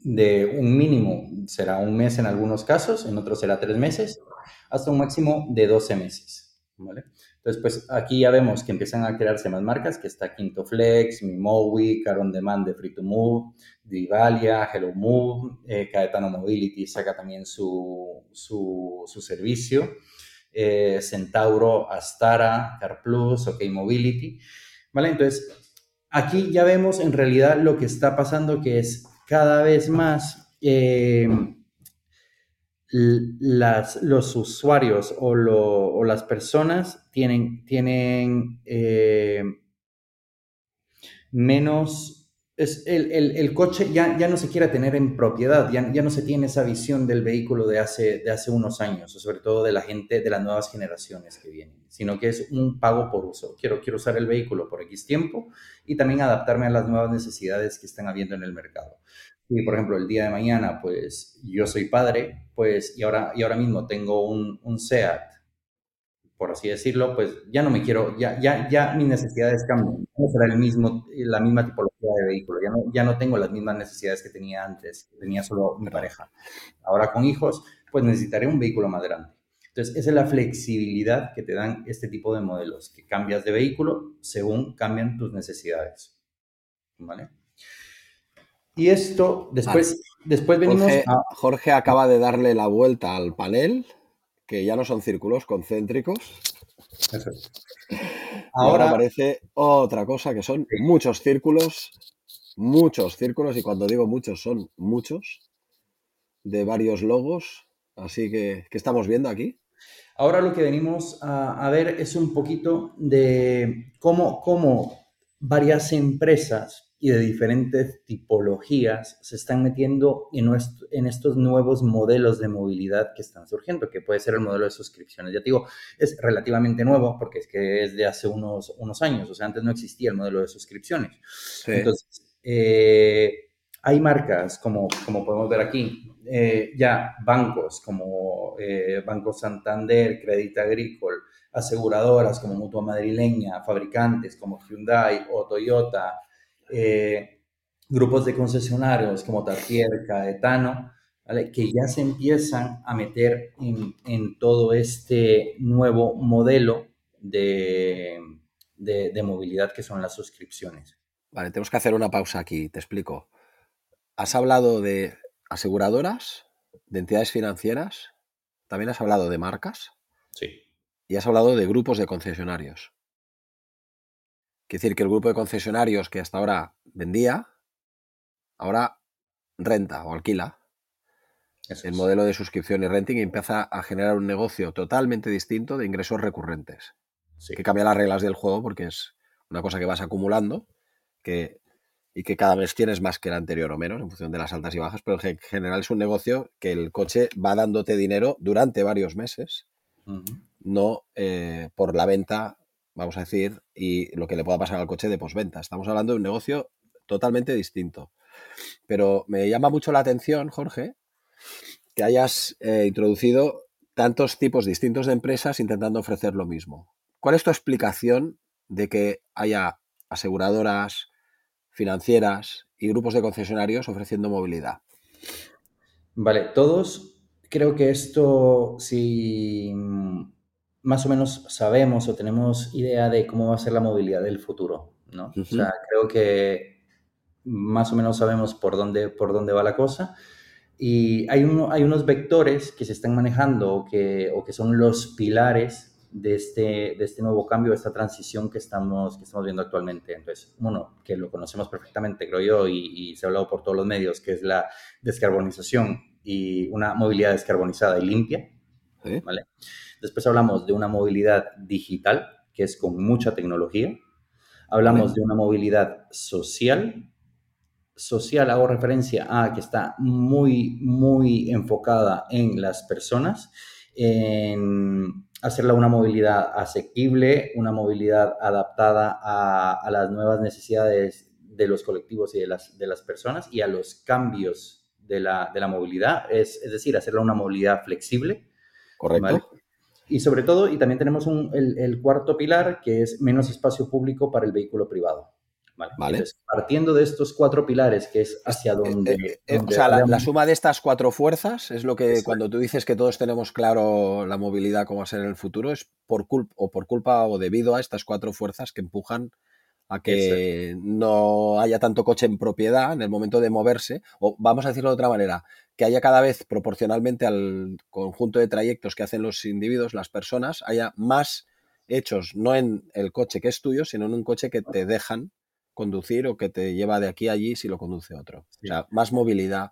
[SPEAKER 3] de un mínimo, será un mes en algunos casos, en otros será tres meses, hasta un máximo de 12 meses. ¿vale? Entonces, pues aquí ya vemos que empiezan a crearse más marcas, que está Quinto Flex, Mimowi, Caron Demand de Free to Move, Divalia, Hello Move, eh, Caetano Mobility saca también su, su, servicio, eh, Centauro, Astara, CarPlus, OK Mobility, ¿vale? Entonces, aquí ya vemos en realidad lo que está pasando, que es cada vez más eh, las, los usuarios o, las personas tienen, tienen eh, menos... Es el, coche ya, ya no se quiere tener en propiedad, ya, ya no se tiene esa visión del vehículo de hace, de hace unos años, sobre todo de la gente de las nuevas generaciones que vienen, sino que es un pago por uso. Quiero, quiero usar el vehículo por X tiempo y también adaptarme a las nuevas necesidades que están habiendo en el mercado. Y, por ejemplo, el día de mañana, pues yo soy padre, pues, y ahora, y ahora mismo tengo un, un SEAT, por así decirlo, pues ya no me quiero, ya, ya, ya mis necesidades cambian. No será el mismo, la misma tipología de vehículo. Ya no, ya no tengo las mismas necesidades que tenía antes, tenía solo mi pareja. Ahora con hijos, pues necesitaré un vehículo más grande. Entonces, esa es la flexibilidad que te dan este tipo de modelos, que cambias de vehículo según cambian tus necesidades. ¿Vale? Y esto, después, después venimos
[SPEAKER 2] Jorge,
[SPEAKER 3] a...
[SPEAKER 2] Jorge acaba de darle la vuelta al panel, que ya no son círculos concéntricos.
[SPEAKER 3] Eso.
[SPEAKER 2] Ahora, ahora aparece otra cosa, que son muchos círculos, muchos círculos, y cuando digo muchos son muchos, de varios logos. Así que, ¿qué estamos viendo aquí?
[SPEAKER 3] Ahora lo que venimos a, a ver es un poquito de cómo, cómo varias empresas y de diferentes tipologías se están metiendo en, en estos nuevos modelos de movilidad que están surgiendo, que puede ser el modelo de suscripciones. Ya te digo, es relativamente nuevo porque es que es de hace unos, unos años, o sea, antes no existía el modelo de suscripciones. Sí. Entonces, eh, hay marcas, como, como podemos ver aquí, eh, ya bancos como eh, Banco Santander, Crédito Agricole, aseguradoras como Mutua Madrileña, fabricantes como Hyundai o Toyota, eh, grupos de concesionarios como Tartier, Caetano, ¿vale? que ya se empiezan a meter en, en todo este nuevo modelo de, de, de, movilidad que son las suscripciones.
[SPEAKER 2] Vale, tenemos que hacer una pausa aquí, te explico. Has hablado de aseguradoras, de entidades financieras, también has hablado de marcas.
[SPEAKER 3] Sí.
[SPEAKER 2] Y has hablado de grupos de concesionarios. Quiere decir que el grupo de concesionarios que hasta ahora vendía, ahora renta o alquila. Eso el es. modelo de suscripción y renting y empieza a generar un negocio totalmente distinto de ingresos recurrentes. Sí. Que cambia las reglas del juego porque es una cosa que vas acumulando que, y que cada mes tienes más que el anterior o menos en función de las altas y bajas, pero en general es un negocio que el coche va dándote dinero durante varios meses, uh -huh. no eh, por la venta vamos a decir, y lo que le pueda pasar al coche de posventa. Estamos hablando de un negocio totalmente distinto. Pero me llama mucho la atención, Jorge, que hayas eh, introducido tantos tipos distintos de empresas intentando ofrecer lo mismo. ¿Cuál es tu explicación de que haya aseguradoras, financieras y grupos de concesionarios ofreciendo movilidad?
[SPEAKER 3] Vale, todos creo que esto, si más o menos sabemos o tenemos idea de cómo va a ser la movilidad del futuro, ¿no? Uh -huh. O sea, creo que más o menos sabemos por dónde, por dónde va la cosa. Y hay, uno, hay unos vectores que se están manejando o que, o que son los pilares de este, de este nuevo cambio, de esta transición que estamos, que estamos viendo actualmente. Entonces, uno, que lo conocemos perfectamente, creo yo, y, y se ha hablado por todos los medios, que es la descarbonización y una movilidad descarbonizada y limpia. ¿Sí? ¿vale? Después hablamos de una movilidad digital, que es con mucha tecnología. Hablamos de una movilidad social. Social hago referencia a que está muy, muy enfocada en las personas, en hacerla una movilidad asequible, una movilidad adaptada a, a las nuevas necesidades de los colectivos y de las, de las personas y a los cambios de la, de la movilidad, es, es, decir, hacerla una movilidad flexible.
[SPEAKER 2] Correcto. ¿vale?
[SPEAKER 3] Y sobre todo, y también tenemos un, el, el, cuarto pilar, que es menos espacio público para el vehículo privado. Vale.
[SPEAKER 2] vale.
[SPEAKER 3] Entonces, partiendo de estos cuatro pilares, que es hacia donde...
[SPEAKER 2] Eh, eh, donde o sea, la, la, suma de estas cuatro fuerzas es lo que Exacto. cuando tú dices que todos tenemos claro la movilidad como va a ser en el futuro, es por culpa o por culpa o debido a estas cuatro fuerzas que empujan a que Exacto. no haya tanto coche en propiedad en el momento de moverse, o vamos a decirlo de otra manera, que haya cada vez proporcionalmente al conjunto de trayectos que hacen los individuos, las personas, haya más hechos, no en el coche que es tuyo, sino en un coche que te dejan conducir o que te lleva de aquí a allí si lo conduce otro. Sí. O sea, más movilidad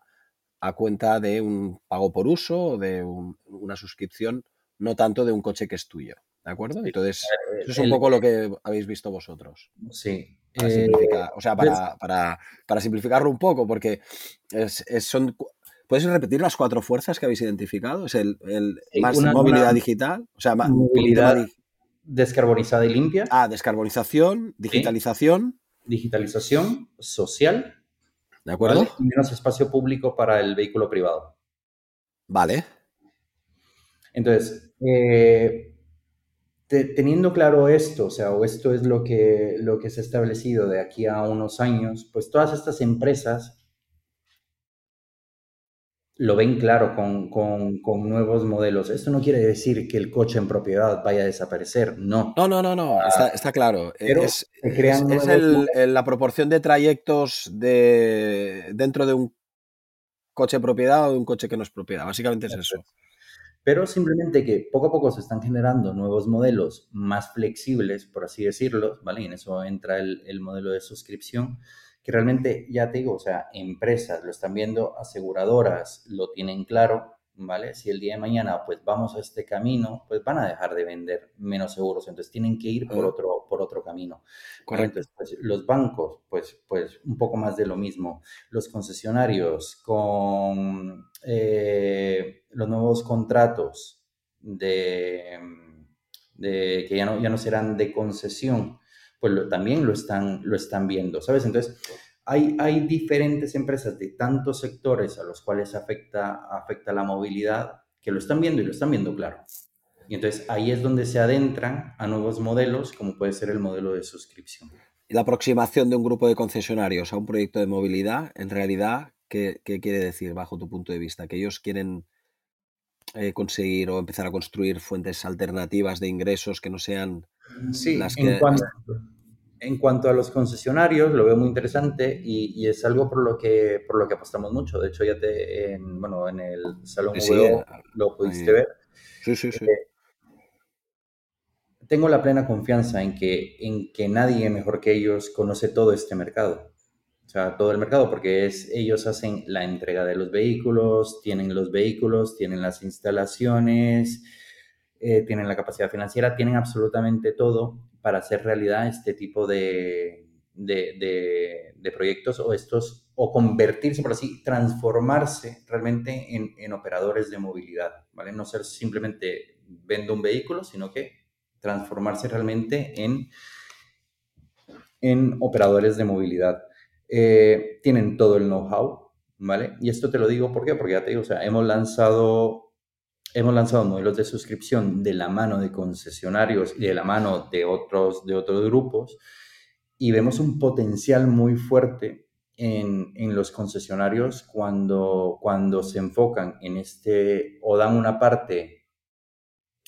[SPEAKER 2] a cuenta de un pago por uso o de un, una suscripción, no tanto de un coche que es tuyo. ¿De acuerdo? Entonces, eso es un poco lo que habéis visto vosotros.
[SPEAKER 3] Sí.
[SPEAKER 2] Para simplificar, o sea, para, para, para, simplificarlo un poco, porque es, es, son. ¿Puedes repetir las cuatro fuerzas que habéis identificado? Es el, el más una, movilidad una digital, o sea,
[SPEAKER 3] movilidad descarbonizada y limpia.
[SPEAKER 2] Ah, descarbonización, digitalización.
[SPEAKER 3] Sí digitalización social.
[SPEAKER 2] ¿De acuerdo?
[SPEAKER 3] ¿vale? Y menos espacio público para el vehículo privado.
[SPEAKER 2] Vale.
[SPEAKER 3] Entonces, eh, te, teniendo claro esto, o sea, o esto es lo que, lo que se ha establecido de aquí a unos años, pues todas estas empresas lo ven claro con, con, con, nuevos modelos. Esto no quiere decir que el coche en propiedad vaya a desaparecer, no.
[SPEAKER 2] No, no, no, no, ah, está, está, claro. Pero es, es, es el, el, la proporción de trayectos de, dentro de un coche en propiedad o de un coche que no es propiedad. Básicamente es eso.
[SPEAKER 3] Pero simplemente que poco a poco se están generando nuevos modelos más flexibles, por así decirlo, ¿vale? Y en eso entra el, el modelo de suscripción que realmente, ya te digo, o sea, empresas lo están viendo, aseguradoras lo tienen claro, ¿vale? Si el día de mañana, pues vamos a este camino, pues van a dejar de vender menos seguros, entonces tienen que ir por otro, por otro camino.
[SPEAKER 2] Correcto.
[SPEAKER 3] Entonces, pues, los bancos, pues, pues un poco más de lo mismo. Los concesionarios con eh, los nuevos contratos de, de que ya no, ya no serán de concesión, pues lo, también lo están, lo están viendo, ¿sabes? Entonces, hay, hay diferentes empresas de tantos sectores a los cuales afecta, afecta la movilidad que lo están viendo y lo están viendo claro. Y entonces ahí es donde se adentran a nuevos modelos, como puede ser el modelo de suscripción.
[SPEAKER 2] Y la aproximación de un grupo de concesionarios a un proyecto de movilidad, en realidad, ¿qué, qué quiere decir bajo tu punto de vista? ¿Que ellos quieren eh, conseguir o empezar a construir fuentes alternativas de ingresos que no sean
[SPEAKER 3] sí,
[SPEAKER 2] las que...
[SPEAKER 3] En cuanto, en cuanto, a los concesionarios, lo veo muy interesante y, y, es algo por lo que por lo que apostamos mucho. De hecho, ya te, en, bueno, en el Salón
[SPEAKER 2] sí,
[SPEAKER 3] VO lo pudiste
[SPEAKER 2] sí.
[SPEAKER 3] ver.
[SPEAKER 2] Sí, sí, sí.
[SPEAKER 3] Eh, tengo la plena confianza en que, en que nadie mejor que ellos conoce todo este mercado. O sea, todo el mercado, porque es, ellos hacen la entrega de los vehículos, tienen los vehículos, tienen las instalaciones, eh, tienen la capacidad financiera, tienen absolutamente todo para hacer realidad este tipo de, de, proyectos o estos, o convertirse, por así, transformarse realmente en, en, operadores de movilidad, ¿vale? No ser simplemente vendo un vehículo, sino que transformarse realmente en, en operadores de movilidad. Eh, tienen todo el know-how, ¿vale? Y esto te lo digo ¿por porque ya te digo, o sea, hemos lanzado, hemos lanzado modelos de suscripción de la mano de concesionarios y de la mano de otros, de otros grupos y vemos un potencial muy fuerte en, en los concesionarios cuando, cuando se enfocan en este o dan una parte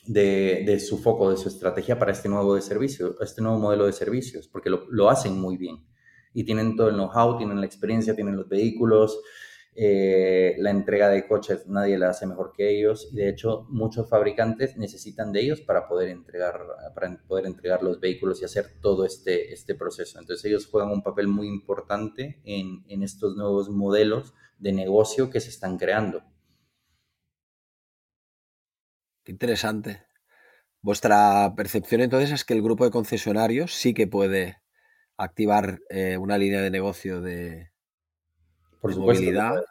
[SPEAKER 3] de, de, su foco, de su estrategia para este nuevo de servicio, este nuevo modelo de servicios, porque lo, lo hacen muy bien. Y tienen todo el know-how, tienen la experiencia, tienen los vehículos, eh, la entrega de coches nadie la hace mejor que ellos y de hecho muchos fabricantes necesitan de ellos para poder entregar, para poder entregar los vehículos y hacer todo este, este proceso. Entonces ellos juegan un papel muy importante en, en estos nuevos modelos de negocio que se están creando.
[SPEAKER 2] Qué interesante. Vuestra percepción entonces es que el grupo de concesionarios sí que puede activar eh, una línea de negocio de,
[SPEAKER 3] Por supuesto,
[SPEAKER 2] movilidad.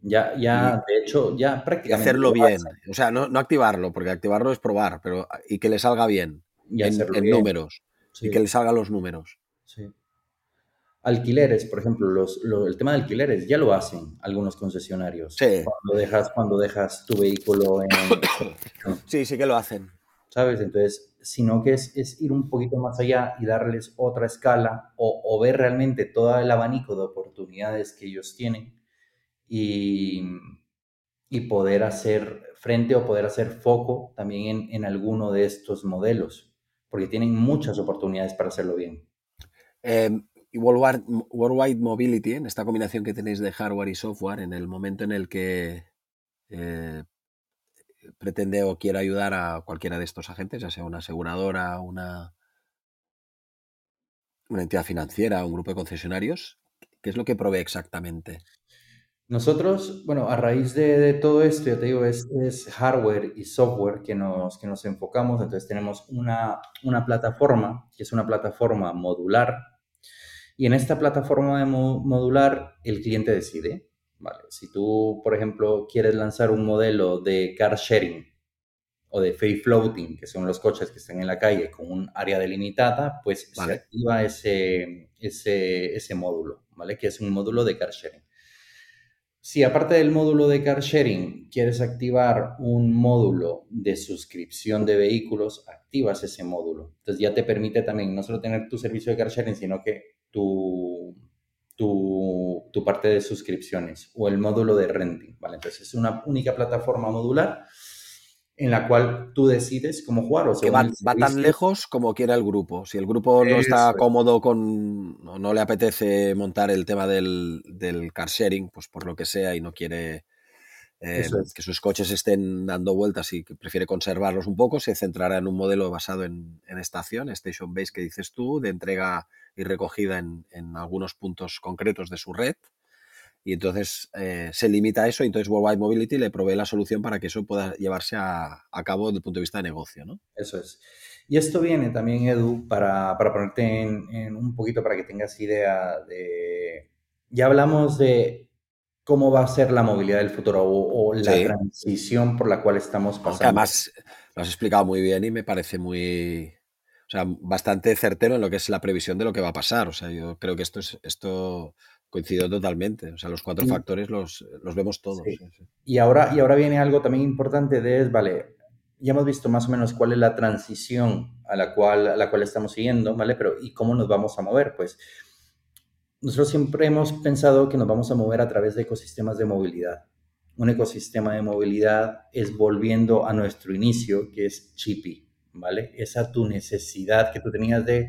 [SPEAKER 3] Ya, ya, de hecho, ya prácticamente.
[SPEAKER 2] Y hacerlo bien. O sea, no, no, activarlo, porque activarlo es probar, pero y que le salga bien.
[SPEAKER 3] Y
[SPEAKER 2] en, en
[SPEAKER 3] bien.
[SPEAKER 2] números.
[SPEAKER 3] Sí.
[SPEAKER 2] Y que le salgan los números.
[SPEAKER 3] Sí. alquileres, por ejemplo, los, el tema de alquileres ya lo hacen algunos concesionarios.
[SPEAKER 2] Sí.
[SPEAKER 3] Cuando dejas, cuando dejas tu vehículo en...
[SPEAKER 2] sí, sí que lo hacen.
[SPEAKER 3] ¿Sabes? Entonces, sino que es, es, ir un poquito más allá y darles otra escala o, o, ver realmente todo el abanico de oportunidades que ellos tienen y, y poder hacer frente o poder hacer foco también en, en alguno de estos modelos, porque tienen muchas oportunidades para hacerlo bien.
[SPEAKER 2] Eh, y Worldwide, Worldwide, Mobility, en esta combinación que tenéis de hardware y software, en el momento en el que eh, pretende o quiere ayudar a cualquiera de estos agentes, ya sea una aseguradora, una, entidad financiera, un grupo de concesionarios, ¿qué es lo que provee exactamente?
[SPEAKER 3] Nosotros, bueno, a raíz de, todo esto, ya te digo, es, hardware y software que nos, que nos enfocamos. Entonces tenemos una, una plataforma, que es una plataforma modular, y en esta plataforma modular el cliente decide. Vale, si tú, por ejemplo, quieres lanzar un modelo de car sharing o de free floating, que son los coches que están en la calle con un área delimitada, pues vale. se activa ese, ese, ese módulo, ¿vale? Que es un módulo de car sharing. Si aparte del módulo de car sharing quieres activar un módulo de suscripción de vehículos, activas ese módulo. Entonces ya te permite también no solo tener tu servicio de car sharing, sino que tu, tu, tu parte de suscripciones o el módulo de renting. ¿vale? Entonces es una única plataforma modular en la cual tú decides cómo jugar. O
[SPEAKER 2] que va, va, tan lejos como quiera el grupo. Si el grupo no está cómodo con, no, no, le apetece montar el tema del, del, car sharing, pues por lo que sea, y no quiere eh, es. que sus coches estén dando vueltas y que prefiere conservarlos un poco, se centrará en un modelo basado en, en estación, station base que dices tú, de entrega y recogida en, en algunos puntos concretos de su red y entonces eh, se limita a eso y entonces Worldwide Mobility le provee la solución para que eso pueda llevarse a, a, cabo desde el punto de vista de negocio, ¿no?
[SPEAKER 3] Eso es. Y esto viene también, Edu, para, para ponerte en, en, un poquito para que tengas idea de... Ya hablamos de cómo va a ser la movilidad del futuro o, o la sí. transición por la cual estamos pasando.
[SPEAKER 2] Además lo has explicado muy bien y me parece muy... O sea, bastante certero en lo que es la previsión de lo que va a pasar. O sea, yo creo que esto es... Esto Coincido totalmente. O sea, los cuatro y, factores los, los, vemos todos.
[SPEAKER 3] Sí. Sí, sí. Y, ahora, y ahora viene algo también importante de es, vale, ya hemos visto más o menos cuál es la transición a la cual, a la cual estamos siguiendo, ¿vale? Pero ¿y cómo nos vamos a mover? Pues nosotros siempre hemos pensado que nos vamos a mover a través de ecosistemas de movilidad. Un ecosistema de movilidad es volviendo a nuestro inicio, que es Chippy, ¿vale? Esa tu necesidad que tú tenías de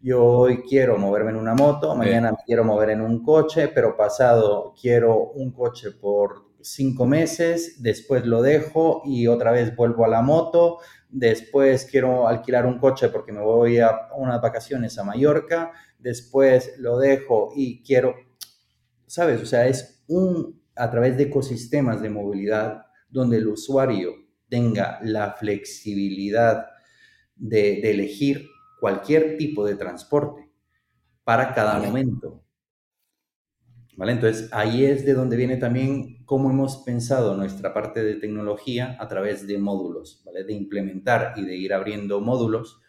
[SPEAKER 3] yo hoy quiero moverme en una moto, mañana me quiero mover en un coche, pero pasado quiero un coche por cinco meses, después lo dejo y otra vez vuelvo a la moto, después quiero alquilar un coche porque me voy a unas vacaciones a Mallorca, después lo dejo y quiero, ¿sabes? O sea, es un, a través de ecosistemas de movilidad donde el usuario tenga la flexibilidad de, de elegir cualquier tipo de transporte para cada momento. ¿Vale? Entonces, ahí es de donde viene también cómo hemos pensado nuestra parte de tecnología a través de módulos, ¿vale? De implementar y de ir abriendo módulos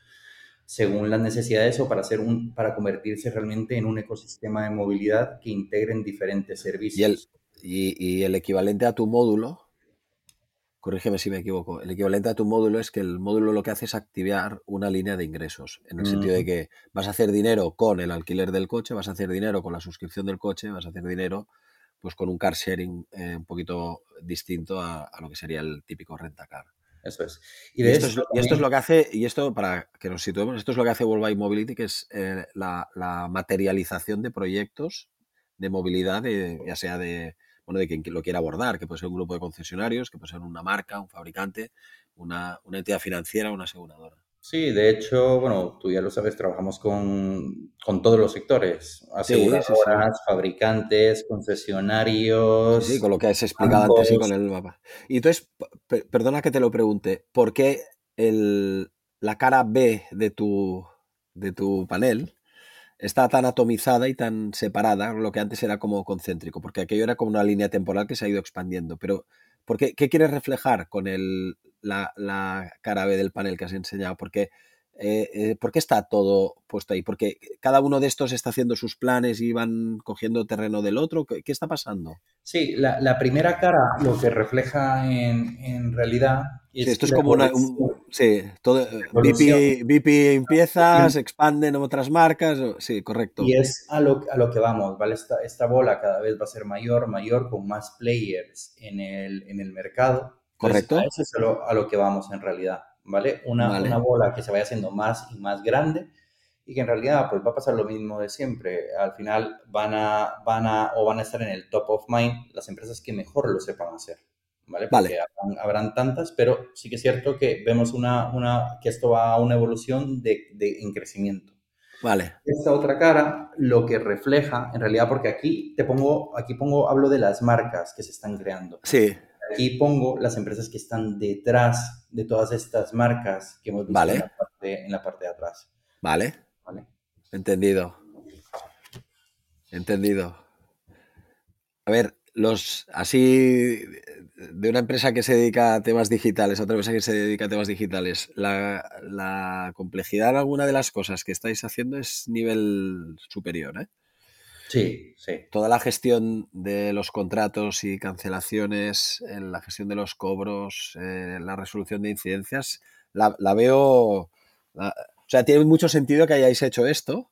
[SPEAKER 3] según las necesidades o para, hacer un, para convertirse realmente en un ecosistema de movilidad que integren diferentes servicios.
[SPEAKER 2] Y el, y, y el equivalente a tu módulo, corrígeme si me equivoco, el equivalente a tu módulo es que el módulo lo que hace es activar una línea de ingresos, en el mm. sentido de que vas a hacer dinero con el alquiler del coche, vas a hacer dinero con la suscripción del coche, vas a hacer dinero pues con un car sharing eh, un poquito distinto a, a, lo que sería el típico rentacar.
[SPEAKER 3] Eso es.
[SPEAKER 2] Y, y, esto, es, y, esto, es, lo que hace, y esto para que nos situemos, esto es lo que hace Worldwide Mobility, que es eh, la, la, materialización de proyectos de movilidad, de, ya sea de, bueno, de quien lo quiera abordar, que puede ser un grupo de concesionarios, que puede ser una marca, un fabricante, una, una entidad financiera, una aseguradora.
[SPEAKER 3] Sí, de hecho, bueno, tú ya lo sabes, trabajamos con, con todos los sectores, aseguradoras, sí, sí, sí. fabricantes, concesionarios.
[SPEAKER 2] Sí, con lo que has explicado ambos. antes y con el mapa. Y entonces, perdona que te lo pregunte, ¿por qué el, la cara B de tu, de tu panel está tan atomizada y tan separada, lo que antes era como concéntrico, porque aquello era como una línea temporal que se ha ido expandiendo. Pero, ¿por qué, qué quieres reflejar con el, la, la, cara B del panel que has enseñado? Porque eh, eh, ¿por qué está todo puesto ahí? Porque cada uno de estos está haciendo sus planes y van cogiendo terreno del otro. ¿Qué, está pasando?
[SPEAKER 3] Sí, la, primera cara lo que refleja en, realidad
[SPEAKER 2] es. esto es como una. sí, todo. BP, empieza, se expanden otras marcas. Sí, correcto.
[SPEAKER 3] Y es a lo, a lo que vamos, ¿vale? Esta, esta bola cada vez va a ser mayor, mayor, con más players en el, en el mercado.
[SPEAKER 2] Correcto.
[SPEAKER 3] eso es a lo, a lo que vamos en realidad. ¿vale? Una, una bola que se vaya haciendo más y más grande y que en realidad pues va a pasar lo mismo de siempre. Al final van a, van a, o van a estar en el top of mind las empresas que mejor lo sepan hacer, ¿vale? Porque Habrán, tantas, pero sí que es cierto que vemos una, una, que esto va a una evolución de, de, en crecimiento.
[SPEAKER 2] Vale.
[SPEAKER 3] Esta otra cara lo que refleja, en realidad, porque aquí te pongo, aquí pongo, hablo de las marcas que se están creando.
[SPEAKER 2] Sí.
[SPEAKER 3] Aquí pongo las empresas que están detrás de todas estas marcas que hemos visto en, la parte, de atrás.
[SPEAKER 2] Vale. vale. Entendido. Entendido. A ver, los así de una empresa que se dedica a temas digitales, a otra empresa que se dedica a temas digitales, la, la complejidad en alguna de las cosas que estáis haciendo es nivel superior, ¿eh?
[SPEAKER 3] Sí, sí.
[SPEAKER 2] Toda la gestión de los contratos y cancelaciones, la gestión de los cobros, eh, la resolución de incidencias, la, veo... o sea, tiene mucho sentido que hayáis hecho esto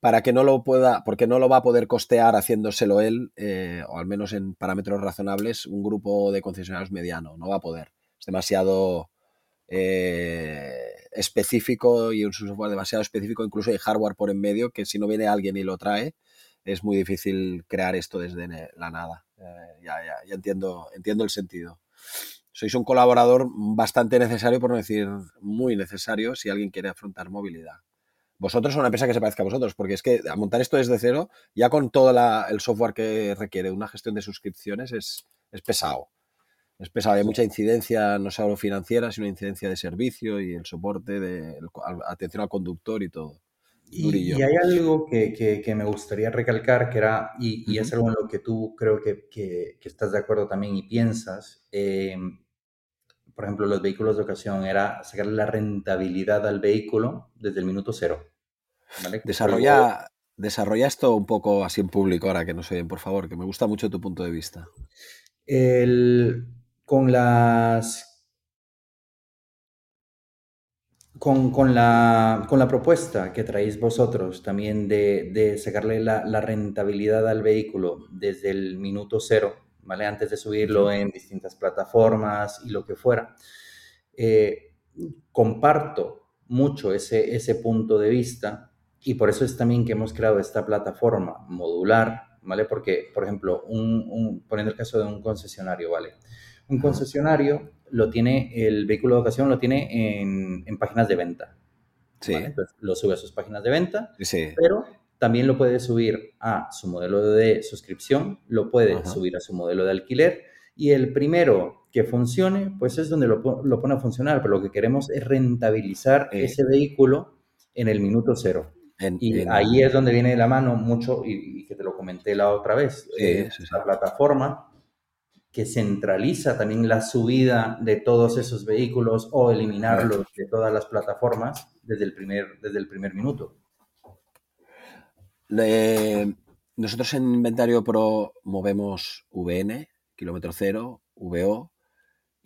[SPEAKER 2] para que no lo pueda, porque no lo va a poder costear haciéndoselo él, eh, o al menos en parámetros razonables, un grupo de concesionarios mediano. No va a poder. Es demasiado eh, específico y un software demasiado específico, incluso hay hardware por en medio que si no viene alguien y lo trae, es muy difícil crear esto desde la nada. Eh, ya, ya, ya entiendo, entiendo el sentido. Sois un colaborador bastante necesario, por no decir muy necesario, si alguien quiere afrontar movilidad. Vosotros son una empresa que se parezca a vosotros, porque es que a montar esto desde cero, ya con todo el software que requiere una gestión de suscripciones, es, es pesado. Es pesado, hay mucha incidencia, no solo financiera, sino incidencia de servicio y el soporte, de atención al conductor y todo.
[SPEAKER 3] Y, hay algo que, que, me gustaría recalcar, que era, y, es algo en lo que tú creo que, que estás de acuerdo también y piensas, em, por ejemplo, los vehículos de ocasión, era sacar la rentabilidad al vehículo desde el minuto cero.
[SPEAKER 2] Desarrolla, desarrolla esto un poco así en público ahora que nos oyen, por favor, que me gusta mucho tu punto de vista.
[SPEAKER 3] El, con las con, la, propuesta que traéis vosotros también de, sacarle la, rentabilidad al vehículo desde el minuto cero, ¿vale? Antes de subirlo en distintas plataformas y lo que fuera, eh, comparto mucho ese, ese punto de vista y por eso es también que hemos creado esta plataforma modular, ¿vale? Porque, por ejemplo, un, poniendo el caso de un concesionario, ¿vale? Un concesionario lo tiene, el vehículo de ocasión lo tiene en, páginas de venta.
[SPEAKER 2] Sí.
[SPEAKER 3] lo sube a sus páginas de venta,
[SPEAKER 2] sí.
[SPEAKER 3] pero también lo puede subir a su modelo de suscripción, lo puede subir a su modelo de alquiler y el primero que funcione, pues es donde lo, pone a funcionar, pero lo que queremos es rentabilizar eh. ese vehículo en el minuto cero. y ahí es donde viene la mano mucho, y, que te lo comenté la otra vez, eh, la plataforma que centraliza también la subida de todos esos vehículos o eliminarlos de todas las plataformas desde el primer, desde el primer minuto.
[SPEAKER 2] nosotros en Inventario Pro movemos VN, kilómetro cero, VO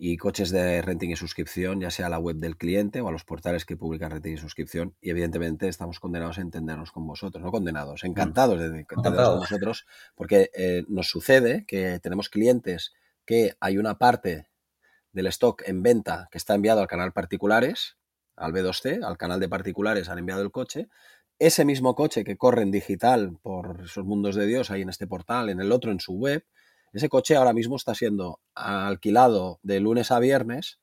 [SPEAKER 2] y coches de renting y suscripción, ya sea a la web del cliente o a los portales que publican renting y suscripción. Y evidentemente estamos condenados a entendernos con vosotros, no condenados, encantados de entendernos con vosotros, porque eh, nos sucede que tenemos clientes que hay una parte del stock en venta que está enviado al canal particulares, al B2C, al canal de particulares han enviado el coche. Ese mismo coche que corre en digital por esos mundos de Dios, ahí en este portal, en el otro, en su web, ese coche ahora mismo está siendo alquilado de lunes a viernes,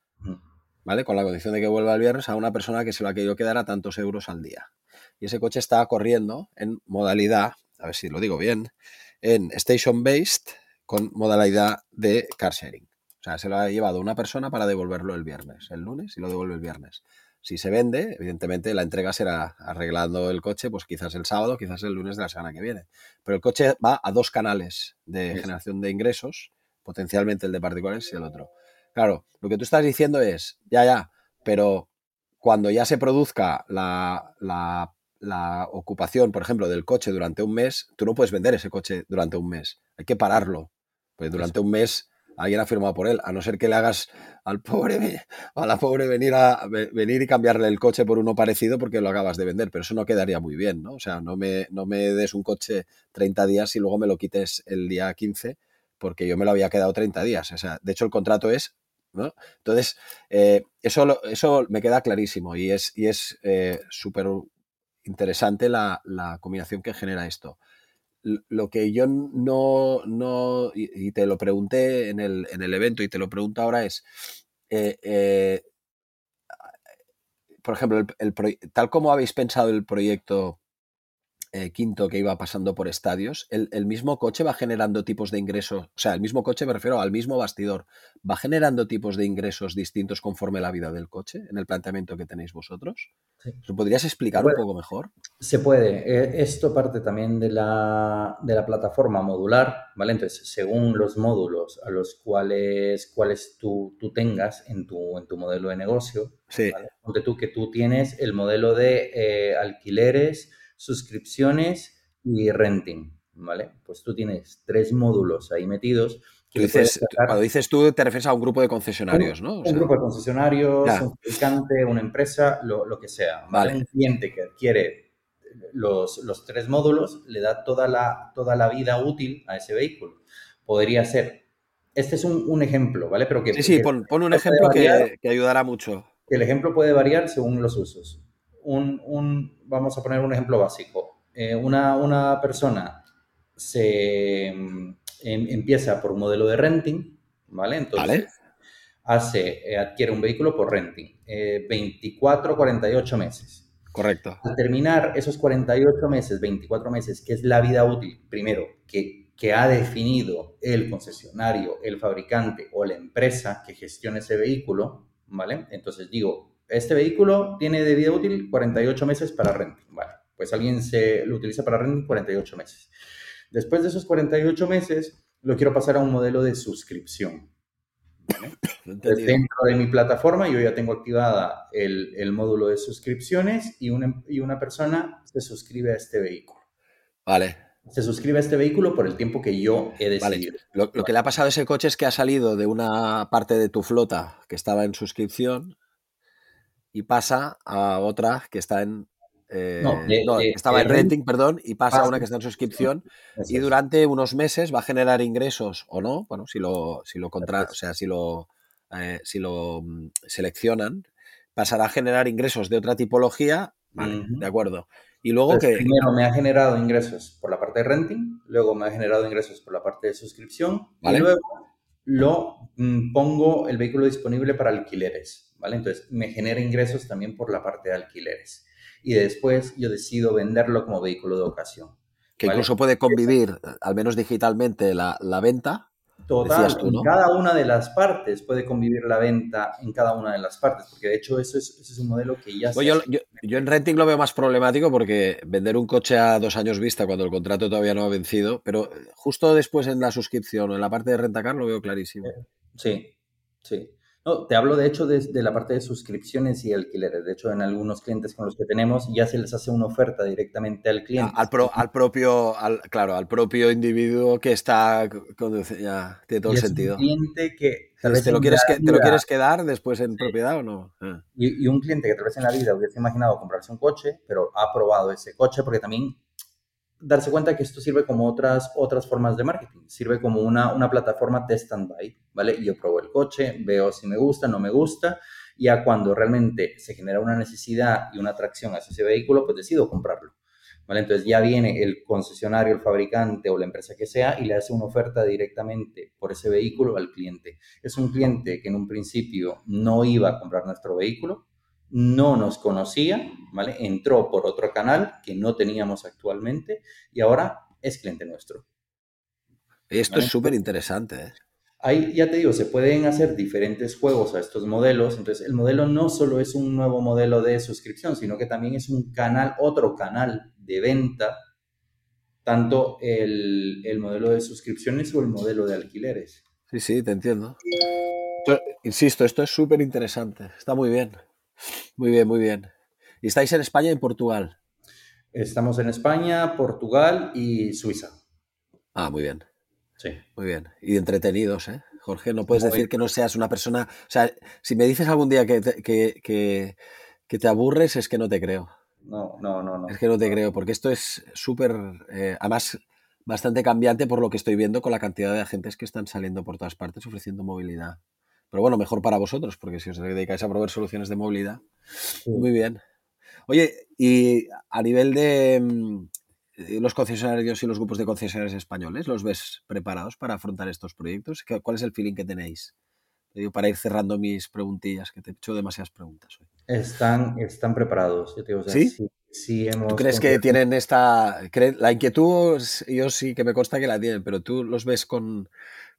[SPEAKER 2] ¿vale? Con la condición de que vuelva el viernes a una persona que se lo ha querido quedar a tantos euros al día. Y ese coche está corriendo en modalidad, a ver si lo digo bien, en station based con modalidad de car sharing. O sea, se lo ha llevado una persona para devolverlo el viernes, el lunes, y lo devuelve el viernes. Si se vende, evidentemente la entrega será arreglando el coche, pues quizás el sábado, quizás el lunes de la semana que viene. Pero el coche va a dos canales de generación de ingresos, potencialmente el de particulares y el otro. Claro, lo que tú estás diciendo es, ya, ya, pero cuando ya se produzca la, la, la, ocupación, por ejemplo, del coche durante un mes, tú no puedes vender ese coche durante un mes. Hay que pararlo. Pues durante un mes alguien ha firmado por él, a no ser que le hagas al pobre, a la pobre venir, a, venir y cambiarle el coche por uno parecido porque lo acabas de vender, pero eso no quedaría muy bien, ¿no? O sea, no me, no me des un coche 30 días y luego me lo quites el día 15 porque yo me lo había quedado 30 días. O sea, de hecho el contrato es, ¿no? Entonces, eh, eso, eso me queda clarísimo y es, y es eh, súper interesante la, la combinación que genera esto lo que yo no, no y, te lo pregunté en el, en el, evento y te lo pregunto ahora es, eh, eh, por ejemplo, el, tal como habéis pensado el proyecto eh, quinto que iba pasando por estadios, el, mismo coche va generando tipos de ingresos, o sea, el mismo coche me refiero al mismo bastidor, va generando tipos de ingresos distintos conforme la vida del coche en el planteamiento que tenéis vosotros. ¿Lo podrías explicar un poco mejor?
[SPEAKER 3] Se puede. Eh, esto parte también de la, de la, plataforma modular, ¿vale? Entonces, según los módulos a los cuales, cuales tú, tú tengas en tu, en tu modelo de negocio,
[SPEAKER 2] sí.
[SPEAKER 3] ¿vale? tú que tú tienes el modelo de eh, alquileres, suscripciones y renting, ¿vale? Pues tú tienes tres módulos ahí metidos.
[SPEAKER 2] cuando dices tú, te refieres a un grupo de concesionarios, ¿no?
[SPEAKER 3] un grupo de concesionarios, un fabricante, una empresa, lo, que sea. ¿vale? Un cliente que adquiere los, tres módulos le da toda la, toda la vida útil a ese vehículo. Podría ser, este es un, ejemplo, ¿vale? Pero que,
[SPEAKER 2] sí, sí, pon, un ejemplo que, que, ayudará mucho.
[SPEAKER 3] El ejemplo puede variar según los usos un, vamos a poner un ejemplo básico. Eh, una, persona se em, empieza por un modelo de renting, ¿vale? Entonces, hace, eh, adquiere un vehículo por renting, 24, eh, 48 meses.
[SPEAKER 2] Correcto.
[SPEAKER 3] Al terminar esos 48 meses, 24 meses, que es la vida útil, primero, que, que ha definido el concesionario, el fabricante o la empresa que gestiona ese vehículo, ¿vale? Entonces digo, este vehículo tiene de vida útil 48 meses para renting. Vale, pues alguien se lo utiliza para renting 48 meses. Después de esos 48 meses, lo quiero pasar a un modelo de suscripción. dentro de mi plataforma yo ya tengo activada el, módulo de suscripciones y una, y una persona se suscribe a este vehículo.
[SPEAKER 2] Vale.
[SPEAKER 3] Se suscribe a este vehículo por el tiempo que yo he decidido.
[SPEAKER 2] Lo, lo que le ha pasado a ese coche es que ha salido de una parte de tu flota que estaba en suscripción y pasa a otra que está en. Eh, no, estaba en renting, perdón, y pasa a una que está en suscripción y durante unos meses va a generar ingresos o no, bueno, si lo, si lo contra, o sea, si lo, eh, si lo mm, seleccionan, pasará a generar ingresos de otra tipología, vale, de acuerdo. Y luego que...
[SPEAKER 3] Primero me ha generado ingresos por la parte de renting, luego me ha generado ingresos por la parte de suscripción, y luego lo mm, pongo el vehículo disponible para alquileres. ¿Vale? Entonces me genera ingresos también por la parte de alquileres. Y después yo decido venderlo como vehículo de ocasión.
[SPEAKER 2] Que incluso puede convivir, al menos digitalmente, la, venta
[SPEAKER 3] Total, en cada una de las partes puede convivir la venta en cada una de las partes, porque de hecho eso es, es un modelo que ya...
[SPEAKER 2] yo, yo, en renting lo veo más problemático porque vender un coche a dos años vista cuando el contrato todavía no ha vencido, pero justo después en la suscripción o en la parte de rentacar lo veo clarísimo.
[SPEAKER 3] Sí, sí. No, te hablo de hecho de, la parte de suscripciones y alquileres. De hecho, en algunos clientes con los que tenemos ya se les hace una oferta directamente al cliente.
[SPEAKER 2] Al, al propio, al, claro, al propio individuo que está, ya, tiene todo el sentido.
[SPEAKER 3] Un cliente que
[SPEAKER 2] te lo, quieres te lo quieres quedar después en propiedad o no.
[SPEAKER 3] Ah. Y, y, un cliente que tal vez en la vida hubiese imaginado comprarse un coche, pero ha probado ese coche porque también darse cuenta que esto sirve como otras, otras formas de marketing. Sirve como una, una plataforma test and buy, ¿vale? Yo pruebo el coche, veo si me gusta, no me gusta, y ya cuando realmente se genera una necesidad y una atracción hacia ese vehículo, pues decido comprarlo. ¿Vale? Entonces ya viene el concesionario, el fabricante o la empresa que sea y le hace una oferta directamente por ese vehículo al cliente. Es un cliente que en un principio no iba a comprar nuestro vehículo, no nos conocía, ¿vale? Entró por otro canal que no teníamos actualmente y ahora es cliente nuestro.
[SPEAKER 2] Esto es súper interesante. ¿eh?
[SPEAKER 3] Ahí, ya te digo, se pueden hacer diferentes juegos a estos modelos. Entonces, el modelo no solo es un nuevo modelo de suscripción, sino que también es un canal, otro canal de venta, tanto el, el modelo de suscripciones o el modelo de alquileres.
[SPEAKER 2] Sí, sí, te entiendo. Insisto, esto es súper interesante. Está muy bien. Muy bien, muy bien. ¿Y estáis en España y en Portugal?
[SPEAKER 3] Estamos en España, Portugal y Suiza.
[SPEAKER 2] Ah, muy bien.
[SPEAKER 3] Sí.
[SPEAKER 2] Muy bien. Y entretenidos, ¿eh? Jorge, no puedes decir que no seas una persona... O sea, si me dices algún día que te, que, que, te aburres, es que no te creo.
[SPEAKER 3] No, no, no, no.
[SPEAKER 2] Es que no te creo, porque esto es súper... Eh, además, bastante cambiante por lo que estoy viendo con la cantidad de agentes que están saliendo por todas partes ofreciendo movilidad. Pero bueno, mejor para vosotros, porque si os dedicáis a proveer soluciones de movilidad. Muy bien. Oye, y a nivel de mm, los concesionarios y los grupos de concesionarios españoles, ¿los ves preparados para afrontar estos proyectos? ¿Cuál es el feeling que tenéis? digo, para ir cerrando mis preguntillas, que te he hecho demasiadas preguntas hoy.
[SPEAKER 3] Están, están preparados.
[SPEAKER 2] ¿Sí?
[SPEAKER 3] sí, hemos
[SPEAKER 2] ¿Tú crees que tienen esta... La inquietud, yo sí que me consta que la tienen, pero tú los ves con,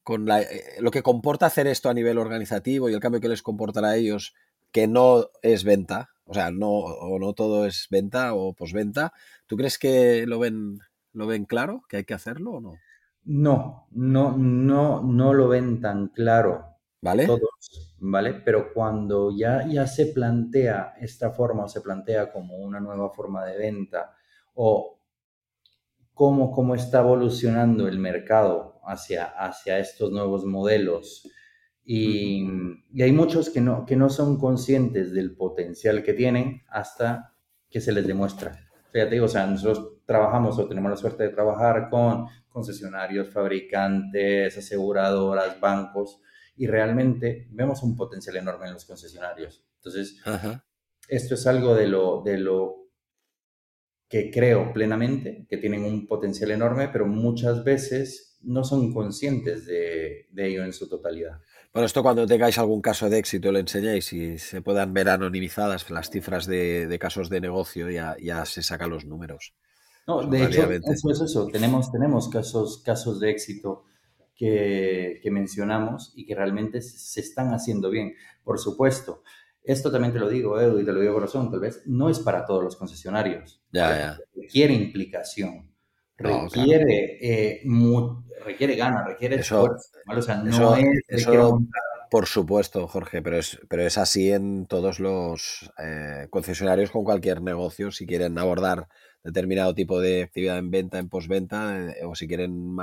[SPEAKER 2] con eh, lo que comporta hacer esto a nivel organizativo y el cambio que les comportará a ellos, que no es venta, o sea, no, o no todo es venta o posventa. ¿Tú crees que lo ven, lo ven claro, que hay que hacerlo o no?
[SPEAKER 3] No, no, no, no lo ven tan claro.
[SPEAKER 2] ¿Vale?
[SPEAKER 3] Todos, ¿vale? Pero cuando ya, ya se plantea esta forma o se plantea como una nueva forma de venta o cómo, cómo está evolucionando el mercado hacia, hacia estos nuevos modelos, y, hay muchos que no, que no son conscientes del potencial que tienen hasta que se les demuestra. O sea, te digo, o sea, nosotros trabajamos o tenemos la suerte de trabajar con concesionarios, fabricantes, aseguradoras, bancos, y realmente vemos un potencial enorme en los concesionarios. Entonces, esto es algo de lo, de lo que creo plenamente, que tienen un potencial enorme, pero muchas veces no son conscientes de, de ello en su totalidad.
[SPEAKER 2] Bueno, esto cuando tengáis algún caso de éxito lo enseñáis y se puedan ver anonimizadas las cifras de, casos de negocio, ya, ya se sacan los números.
[SPEAKER 3] No, de hecho, eso es eso. Tenemos, tenemos casos, casos de éxito que, mencionamos y que realmente se están haciendo bien. Por supuesto, esto también te lo digo, Edu, y te lo digo corazón, tal vez no es para todos los concesionarios.
[SPEAKER 2] Ya, ya.
[SPEAKER 3] Requiere implicación, requiere, eh, requiere ganas, requiere esfuerzo. O sea, no es
[SPEAKER 2] por supuesto, Jorge, pero es, pero es así en todos los eh, concesionarios con cualquier negocio. Si quieren abordar determinado tipo de actividad en venta, en postventa, eh, o si quieren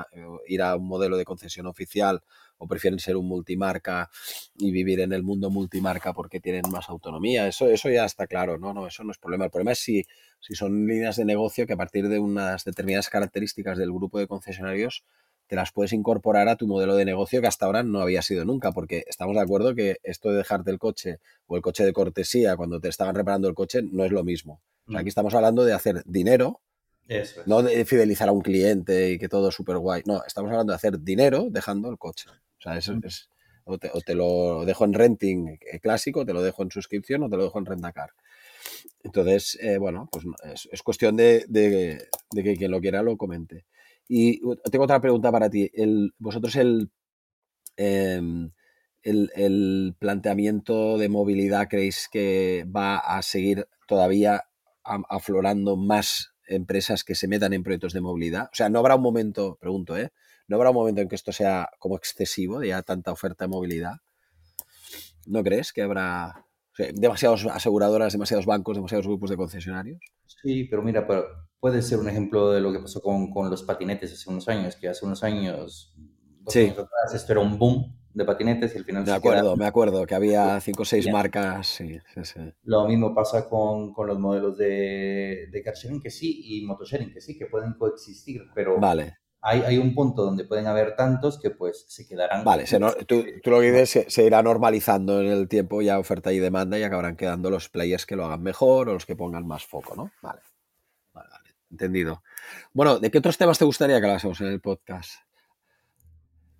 [SPEAKER 2] ir a un modelo de concesión oficial o prefieren ser un multimarca y vivir en el mundo multimarca porque tienen más autonomía. Eso, eso ya está claro, ¿no? No, eso no es problema. El problema es si, si son líneas de negocio que a partir de unas determinadas características del grupo de concesionarios te las puedes incorporar a tu modelo de negocio que hasta ahora no había sido nunca, porque estamos de acuerdo que esto de dejarte el coche o el coche de cortesía cuando te estaban reparando el coche no es lo mismo. aquí mm. estamos hablando de hacer dinero, no de fidelizar a un cliente y que todo es súper guay. No, estamos hablando de hacer dinero dejando el coche. O sea, eso mm. es, o te, lo dejo en renting eh, clásico, te lo dejo en suscripción o te lo dejo en rentacar. Entonces, eh, bueno, pues es, cuestión de, de, que quien lo quiera lo comente. Y tengo otra pregunta para ti. El, ¿Vosotros el, em, el, el, planteamiento de movilidad creéis que va a seguir todavía aflorando más empresas que se metan en proyectos de movilidad? O sea, ¿no habrá un momento, pregunto, ¿eh? ¿No habrá un momento en que esto sea como excesivo, de ya tanta oferta de movilidad? ¿No crees que habrá demasiadas aseguradoras, demasiados bancos, demasiados grupos de concesionarios?
[SPEAKER 3] Sí, pero mira, pero puede ser un ejemplo de lo que pasó con, con los patinetes hace unos años, que hace unos años,
[SPEAKER 2] sí.
[SPEAKER 3] esto era un boom de patinetes y al final...
[SPEAKER 2] Me acuerdo, me acuerdo que había cinco o seis marcas. Sí, sí,
[SPEAKER 3] Lo mismo pasa con, con los modelos de, de car sharing que sí y motosharing que sí, que pueden coexistir, pero
[SPEAKER 2] vale.
[SPEAKER 3] hay, hay un punto donde pueden haber tantos que pues se quedarán...
[SPEAKER 2] Vale, tú, tú, lo que dices se, irá normalizando en el tiempo ya oferta y demanda y acabarán quedando los players que lo hagan mejor o los que pongan más foco, ¿no? Vale. Entendido. Bueno, ¿de qué otros temas te gustaría que hablásemos en el podcast?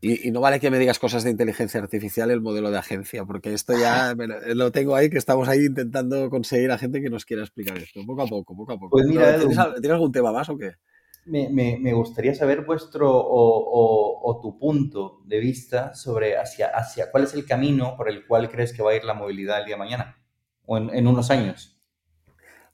[SPEAKER 2] Y, no vale que me digas cosas de inteligencia artificial, el modelo de agencia, porque esto ya lo tengo ahí, que estamos ahí intentando conseguir a gente que nos quiera explicar esto, poco a poco, poco a poco.
[SPEAKER 3] Pues mira,
[SPEAKER 2] ¿Tienes, algún tema más o qué?
[SPEAKER 3] Me, gustaría saber vuestro o, tu punto de vista sobre hacia, hacia cuál es el camino por el cual crees que va a ir la movilidad el día de mañana o en unos años.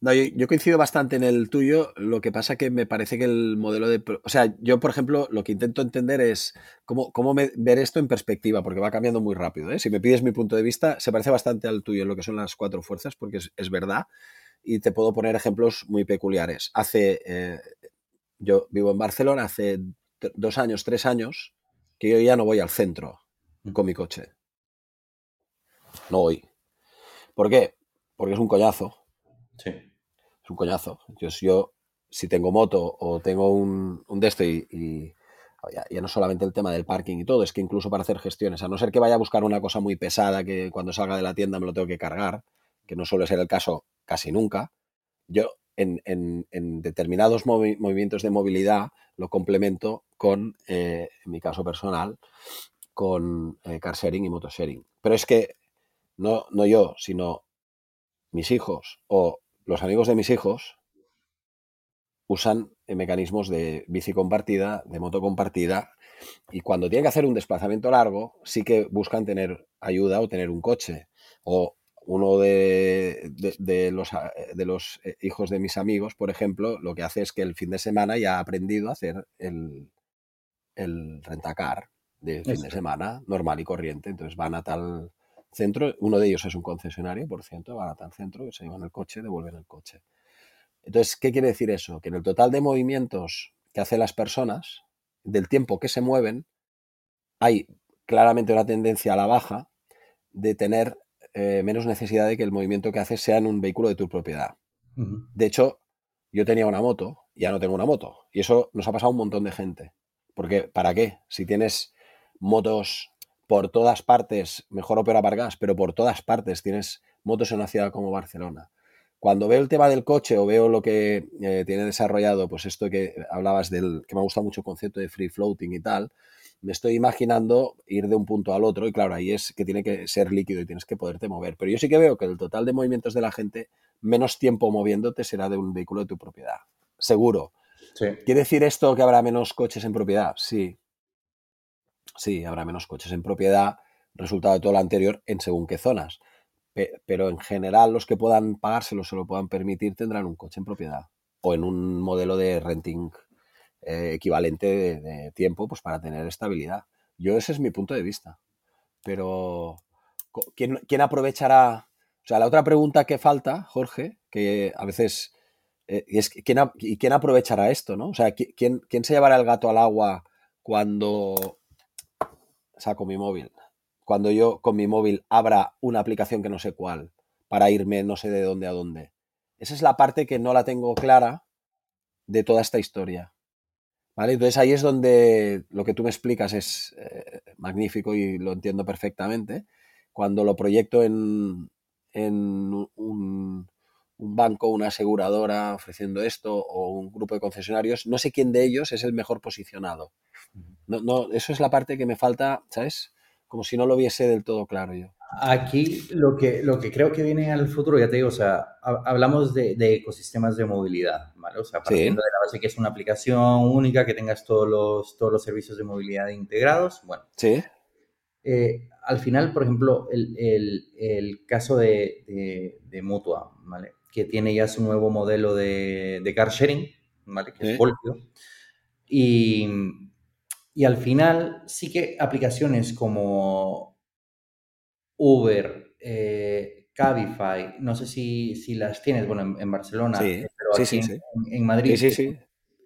[SPEAKER 2] No, yo, coincido bastante en el tuyo, lo que pasa que me parece que el modelo de... O sea, yo, por ejemplo, lo que intento entender es cómo, cómo ver esto en perspectiva, porque va cambiando muy rápido. ¿eh? Si me pides mi punto de vista, se parece bastante al tuyo en lo que son las cuatro fuerzas, porque es, verdad, y te puedo poner ejemplos muy peculiares. Hace... Eh, yo vivo en Barcelona, hace dos años, tres años, que yo ya no voy al centro con mi coche. No voy. ¿Por qué? Porque es un coñazo.
[SPEAKER 3] Sí
[SPEAKER 2] un coñazo. Yo, yo si tengo moto o tengo un, un de esto y, ya, no solamente el tema del parking y todo, es que incluso para hacer gestiones, a no ser que vaya a buscar una cosa muy pesada que cuando salga de la tienda me lo tengo que cargar, que no suele ser el caso casi nunca, yo en, determinados movimientos de movilidad lo complemento con, eh, en mi caso personal, con eh, car sharing y motosharing. Pero es que no, no yo, sino mis hijos o los amigos de mis hijos usan mecanismos de bici compartida, de moto compartida, y cuando tienen que hacer un desplazamiento largo, sí que buscan tener ayuda o tener un coche. O uno de, los, de, los, eh, hijos de mis amigos, por ejemplo, lo que hace es que el fin de semana ya ha aprendido a hacer el, el rentacar de fin de semana normal y corriente. Entonces van a tal centro, uno de ellos es un concesionario, por cierto, van a tal centro, que se llevan el coche, devuelven el coche. Entonces, ¿qué quiere decir eso? Que en el total de movimientos que hacen las personas, del tiempo que se mueven, hay claramente una tendencia a la baja de tener eh, menos necesidad de que el movimiento que haces sea en un vehículo de tu propiedad. De hecho, yo tenía una moto, ya no tengo una moto. Y eso nos ha pasado a un montón de gente. Porque, ¿para qué? Si tienes motos por todas partes, mejor opera Vargas, pero por todas partes tienes motos en una ciudad como Barcelona. Cuando veo el tema del coche o veo lo que eh, tiene desarrollado, pues esto que hablabas del, que me gusta mucho el concepto de free floating y tal, me estoy imaginando ir de un punto al otro y claro, ahí es que tiene que ser líquido y tienes que poderte mover. Pero yo sí que veo que el total de movimientos de la gente, menos tiempo moviéndote será de un vehículo de tu propiedad. Seguro. ¿Quiere decir esto que habrá menos coches en propiedad? Sí, sí, habrá menos coches en propiedad, resultado de todo lo anterior, en según qué zonas. Pero en general los que puedan pagárselo, se lo puedan permitir, tendrán un coche en propiedad o en un modelo de renting eh, equivalente de, tiempo pues para tener estabilidad. Yo ese es mi punto de vista. Pero ¿quién, quién aprovechará? O sea, la otra pregunta que falta, Jorge, que a veces eh, es ¿quién, ¿y quién aprovechará esto? ¿no? O sea, ¿quién, ¿quién se llevará el gato al agua cuando saco mi móvil. Cuando yo con mi móvil abra una aplicación que no sé cuál para irme no sé de dónde a dónde. Esa es la parte que no la tengo clara de toda esta historia. ¿Vale? Entonces ahí es donde lo que tú me explicas es eh, magnífico y lo entiendo perfectamente. Cuando lo proyecto en, en un, un banco, una aseguradora ofreciendo esto o un grupo de concesionarios, no sé quién de ellos es el mejor posicionado. No, no, eso es la parte que me falta, ¿sabes? Como si no lo viese del todo claro yo.
[SPEAKER 3] Aquí lo que, lo que creo que viene al futuro, ya te digo, o sea, hablamos de, ecosistemas de movilidad, ¿vale? O sea, partiendo de la base que es una aplicación única, que tengas todos los, todos los servicios de movilidad integrados, bueno.
[SPEAKER 2] Sí.
[SPEAKER 3] Eh, al final, por ejemplo, el, el, el caso de, de, de, Mutua, ¿vale? Que tiene ya su nuevo modelo de, de car sharing, ¿vale? Que es Voltio. Y y al final sí que aplicaciones como Uber, eh, Cabify, no sé si, si, las tienes, bueno, en, Barcelona,
[SPEAKER 2] sí, pero
[SPEAKER 3] aquí en, Madrid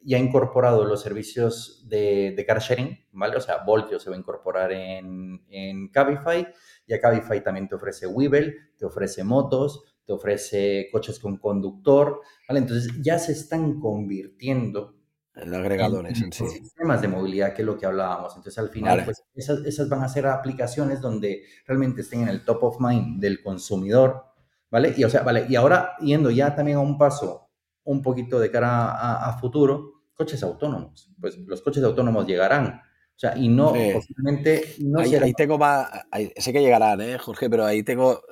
[SPEAKER 3] ya ha incorporado los servicios de, de, car sharing, ¿vale? O sea, Voltio se va a incorporar en, en Cabify, a Cabify también te ofrece Webull, te ofrece motos, te ofrece coches con conductor, ¿vale? Entonces ya se están convirtiendo
[SPEAKER 2] agregadores en, sí.
[SPEAKER 3] Sistemas de movilidad, que es lo que hablábamos. Entonces, al final, pues, esas, esas, van a ser aplicaciones donde realmente estén en el top of mind del consumidor, ¿vale? Y, o sea, vale, y ahora, yendo ya también a un paso un poquito de cara a, futuro, coches autónomos. Pues los coches autónomos llegarán. O sea, y no, posiblemente no
[SPEAKER 2] ahí, ahí tengo más, sé que llegarán, ¿eh, Jorge? Pero ahí tengo,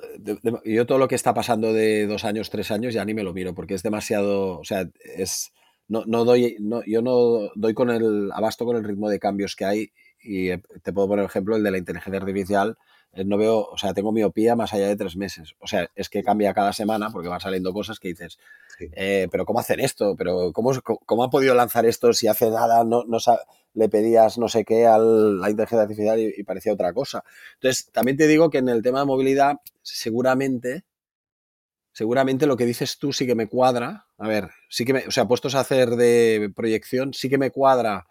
[SPEAKER 2] yo todo lo que está pasando de dos años, tres años, ya ni me lo miro, porque es demasiado, o sea, es no, no doy, no, yo no doy con el abasto con el ritmo de cambios que hay y eh, te puedo poner ejemplo el de la inteligencia artificial no veo, o sea, tengo miopía más allá de tres meses. O sea, es que cambia cada semana porque van saliendo cosas que dices, eh, pero ¿cómo hacen esto? ¿Pero cómo, cómo ha podido lanzar esto si hace nada no, no le pedías no sé qué a la inteligencia artificial y, parecía otra cosa? Entonces, también te digo que en el tema de movilidad, seguramente, seguramente lo que dices tú sí que me cuadra. A ver, sí que me, o sea, puestos a hacer de proyección, sí que me cuadra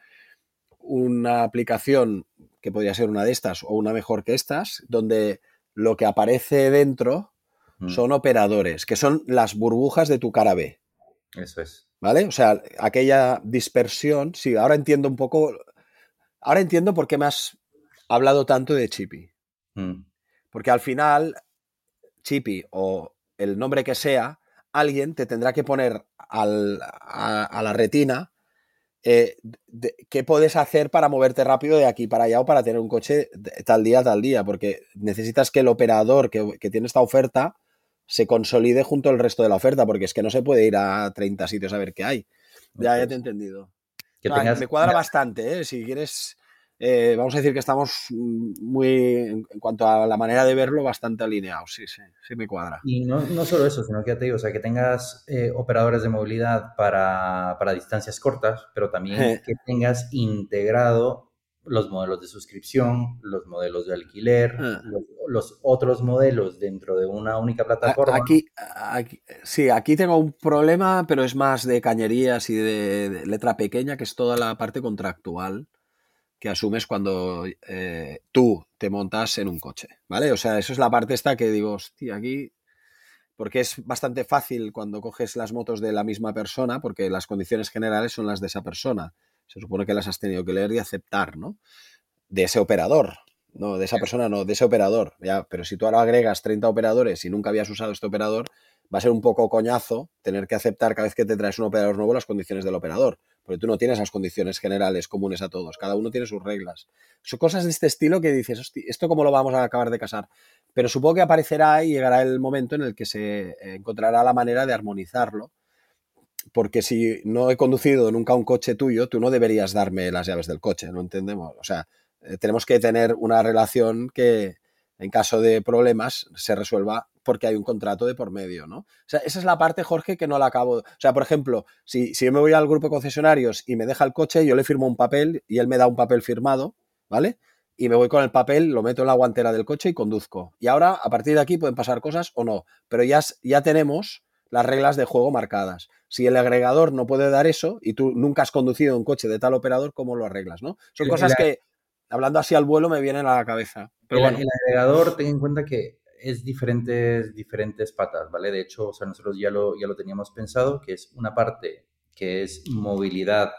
[SPEAKER 2] una aplicación que podría ser una de estas o una mejor que estas, donde lo que aparece dentro mm. son operadores, que son las burbujas de tu cara B.
[SPEAKER 3] Eso es.
[SPEAKER 2] ¿Vale? O sea, aquella dispersión, sí, ahora entiendo un poco, ahora entiendo por qué me has hablado tanto de Chippy. Mm. Porque al final, Chippy o el nombre que sea, alguien te tendrá que poner a la retina eh, ¿qué puedes hacer para moverte rápido de aquí para allá o para tener un coche tal día, tal día? Porque necesitas que el operador que, tiene esta oferta se consolide junto al resto de la oferta, porque es que no se puede ir a 30 sitios a ver qué hay. Ya, ya te he entendido. me cuadra bastante, ¿eh? Si quieres eh, vamos a decir que estamos muy, en cuanto a la manera de verlo, bastante alineados. Sí, sí, sí me cuadra.
[SPEAKER 3] Y no, no solo eso, sino que ya te digo, o sea, que tengas eh, operadores de movilidad para, para, distancias cortas, pero también que tengas integrado los modelos de suscripción, los modelos de alquiler, ah. los, otros modelos dentro de una única plataforma.
[SPEAKER 2] Aquí, aquí, sí, aquí tengo un problema, pero es más de cañerías y de letra pequeña, que es toda la parte contractual que asumes cuando eh, tú te montas en un coche, ¿vale? O sea, eso es la parte esta que digo, hostia, aquí, porque es bastante fácil cuando coges las motos de la misma persona, porque las condiciones generales son las de esa persona. Se supone que las has tenido que leer y aceptar, ¿no? De ese operador, no, de esa persona no, de ese operador, ya, pero si tú ahora agregas 30 operadores y nunca habías usado este operador, va a ser un poco coñazo tener que aceptar cada vez que te traes un operador nuevo las condiciones del operador porque tú no tienes las condiciones generales comunes a todos, cada uno tiene sus reglas. Son cosas de este estilo que dices, ¿esto cómo lo vamos a acabar de casar? Pero supongo que aparecerá y llegará el momento en el que se encontrará la manera de armonizarlo, porque si no he conducido nunca un coche tuyo, tú no deberías darme las llaves del coche, ¿no entendemos? O sea, eh, tenemos que tener una relación que, en caso de problemas, se resuelva porque hay un contrato de por medio, ¿no? O sea, esa es la parte, Jorge, que no la acabo. O sea, por ejemplo, si, si yo me voy al grupo de concesionarios y me deja el coche, yo le firmo un papel y él me da un papel firmado, ¿vale? Y me voy con el papel, lo meto en la guantera del coche y conduzco. Y ahora, a partir de aquí, pueden pasar cosas o no. Pero ya, ya tenemos las reglas de juego marcadas. Si el agregador no puede dar eso y tú nunca has conducido un coche de tal operador, ¿cómo lo arreglas? ¿no? Son cosas que, hablando así al vuelo, me vienen a la cabeza. Pero
[SPEAKER 3] el,
[SPEAKER 2] bueno.
[SPEAKER 3] el agregador, ten en cuenta que es diferentes, diferentes patas, ¿vale? De hecho, o sea, nosotros ya lo, ya lo teníamos pensado, que es una parte que es movilidad,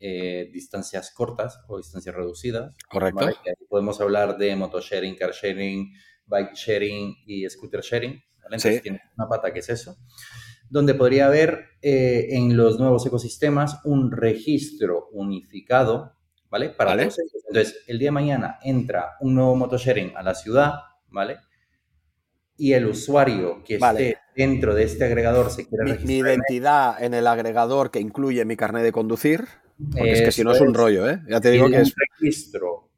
[SPEAKER 3] eh, distancias cortas o distancias reducidas.
[SPEAKER 2] Correcto.
[SPEAKER 3] podemos hablar de motosharing, car sharing, bike sharing y scooter sharing. ¿vale? Entonces tiene una pata que es eso. Donde podría haber eh, en los nuevos ecosistemas un registro unificado, ¿vale? Para ¿Vale? Entonces, el día de mañana entra un nuevo motosharing a la ciudad, ¿vale? Y el usuario que esté dentro de este agregador se quiere
[SPEAKER 2] registrar. Mi identidad en el agregador que incluye mi carnet de conducir, porque es que si no es un rollo, ¿eh? Ya te digo que es.
[SPEAKER 3] Un registro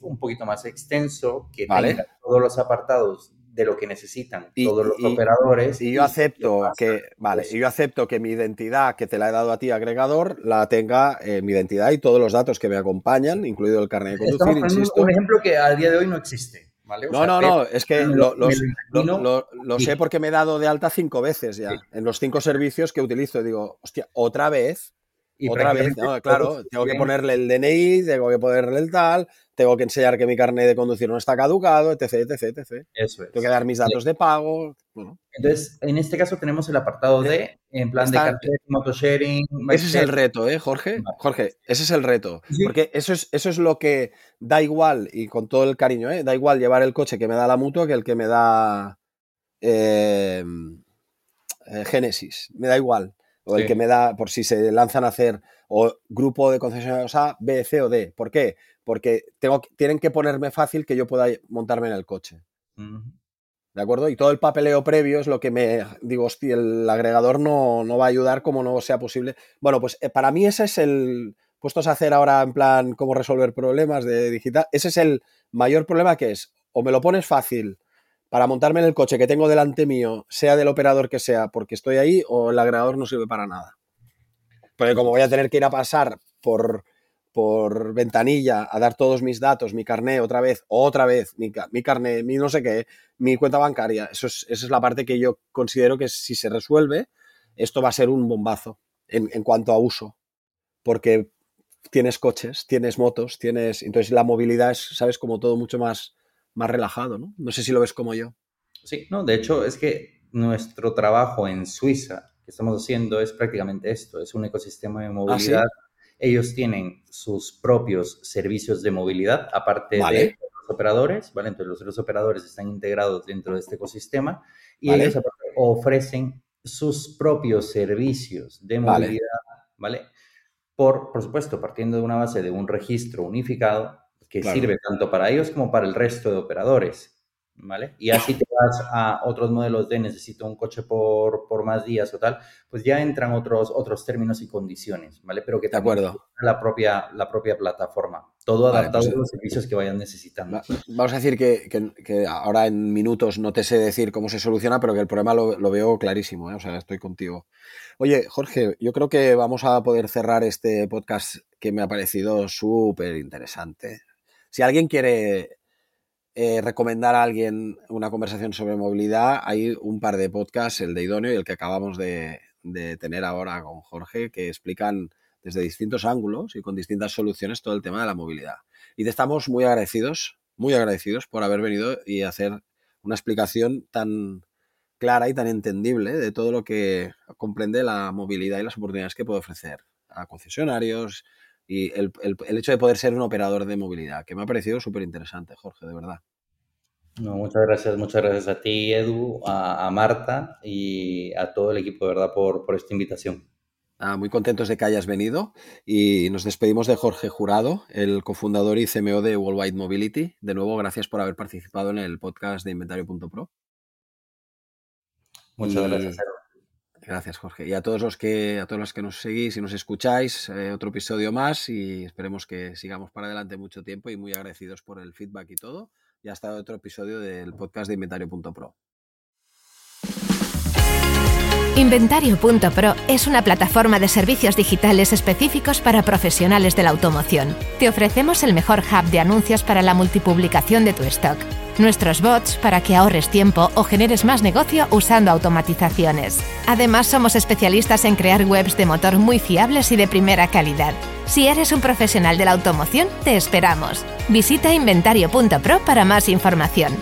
[SPEAKER 3] un poquito más extenso que tenga todos los apartados de lo que necesitan todos los operadores.
[SPEAKER 2] Y yo acepto que, vale, y yo acepto que mi identidad que te la he dado a ti, agregador, la tenga eh, mi identidad y todos los datos que me acompañan, incluido el carnet de conducir, insisto.
[SPEAKER 3] Un ejemplo que a día de hoy no existe
[SPEAKER 2] no, no, no, es que lo, sé porque me he dado de alta cinco veces ya, en los cinco servicios que utilizo. Digo, hostia, otra vez, otra vez, claro, tengo que ponerle el DNI, tengo que ponerle el tal, tengo que enseñar que mi carnet de conducir no está caducado, etc, etc, etc.
[SPEAKER 3] Eso
[SPEAKER 2] es. Tengo que dar mis datos de pago.
[SPEAKER 3] Entonces, en este caso tenemos el apartado de, en plan de carnet, motosharing.
[SPEAKER 2] Ese es el reto, ¿eh, Jorge? Jorge, ese es el reto. Porque eso es, eso es lo que da igual, y con todo el cariño, ¿eh? da igual llevar el coche que me da la mutua que el que me da eh, eh Génesis. Me da igual o el que me da, por si se lanzan a hacer, o grupo de concesionarios A, B, C o D. ¿Por qué? Porque tengo, tienen que ponerme fácil que yo pueda montarme en el coche. ¿De acuerdo? Y todo el papeleo previo es lo que me digo, hostia, el agregador no, no va a ayudar como no sea posible. Bueno, pues eh, para mí ese es el, puestos a hacer ahora en plan cómo resolver problemas de digital, ese es el mayor problema que es o me lo pones fácil para montarme en el coche que tengo delante mío, sea del operador que sea, porque estoy ahí, o el agregador no sirve para nada. Porque como voy a tener que ir a pasar por, por ventanilla a dar todos mis datos, mi carné otra vez, otra vez, mi, mi carné, mi no sé qué, mi cuenta bancaria, eso es, esa es la parte que yo considero que si se resuelve, esto va a ser un bombazo en, en cuanto a uso. Porque tienes coches, tienes motos, tienes. Entonces la movilidad es, sabes, como todo mucho más, más relajado, ¿no? No sé si lo ves como yo.
[SPEAKER 3] Sí, no, de hecho es que nuestro trabajo en Suiza que estamos haciendo es prácticamente esto, es un ecosistema de
[SPEAKER 2] ¿Ah,
[SPEAKER 3] movilidad. Ellos tienen sus propios servicios de movilidad, aparte
[SPEAKER 2] Vale.
[SPEAKER 3] de los operadores, ¿vale? Entonces los, los operadores están integrados dentro de este ecosistema y
[SPEAKER 2] Vale.
[SPEAKER 3] ellos ofrecen sus propios servicios de
[SPEAKER 2] Vale.
[SPEAKER 3] movilidad, ¿vale? Por, por supuesto, partiendo de una base de un registro unificado que
[SPEAKER 2] Claro.
[SPEAKER 3] sirve tanto para ellos como para el resto de operadores, ¿vale? Y así te vas a otros modelos de necesito un coche por, por más días o tal, pues ya entran otros, otros términos y condiciones, ¿vale? Pero que también
[SPEAKER 2] acuerdo.
[SPEAKER 3] la propia, la propia plataforma, todo
[SPEAKER 2] Vale,
[SPEAKER 3] adaptado
[SPEAKER 2] pues,
[SPEAKER 3] a los servicios que vayan necesitando.
[SPEAKER 2] Va- Vamos a decir que, que- que ahora en minutos no te sé decir cómo se soluciona, pero que el problema lo, lo veo clarísimo, ¿eh? o sea, estoy contigo. Oye, Jorge, yo creo que vamos a poder cerrar este podcast que me ha parecido súper interesante. Si alguien quiere eh, recomendar a alguien una conversación sobre movilidad, hay un par de podcasts, el de Idóneo y el que acabamos de, de tener ahora con Jorge, que explican desde distintos ángulos y con distintas soluciones todo el tema de la movilidad. Y te estamos muy agradecidos, muy agradecidos por haber venido y hacer una explicación tan clara y tan entendible de todo lo que comprende la movilidad y las oportunidades que puede ofrecer a concesionarios y el, el- el hecho de poder ser un operador de movilidad, que me ha parecido súper interesante, Jorge, de verdad.
[SPEAKER 3] No, muchas gracias, muchas gracias a ti, Edu, a, a Marta y a todo el equipo, de verdad, por, por esta invitación.
[SPEAKER 2] Ah, muy contentos de que hayas venido y nos despedimos de Jorge Jurado, el cofundador y CMO de Worldwide Mobility. De nuevo, gracias por haber participado en el podcast de Inventario.pro.
[SPEAKER 3] Muchas
[SPEAKER 2] Y-
[SPEAKER 3] gracias, Edu.
[SPEAKER 2] Gracias, Jorge. Y a todos los que, a todos los que nos seguís y nos escucháis, eh, otro episodio más y esperemos que sigamos para adelante mucho tiempo y muy agradecidos por el feedback y todo. Y hasta otro episodio del podcast de Inventario.pro.
[SPEAKER 1] Inventario.pro es una plataforma de servicios digitales específicos para profesionales de la automoción. Te ofrecemos el mejor hub de anuncios para la multipublicación de tu stock. Nuestros bots para que ahorres tiempo o generes más negocio usando automatizaciones. Además, somos especialistas en crear webs de motor muy fiables y de primera calidad. Si eres un profesional de la automoción, te esperamos. Visita inventario.pro para más información.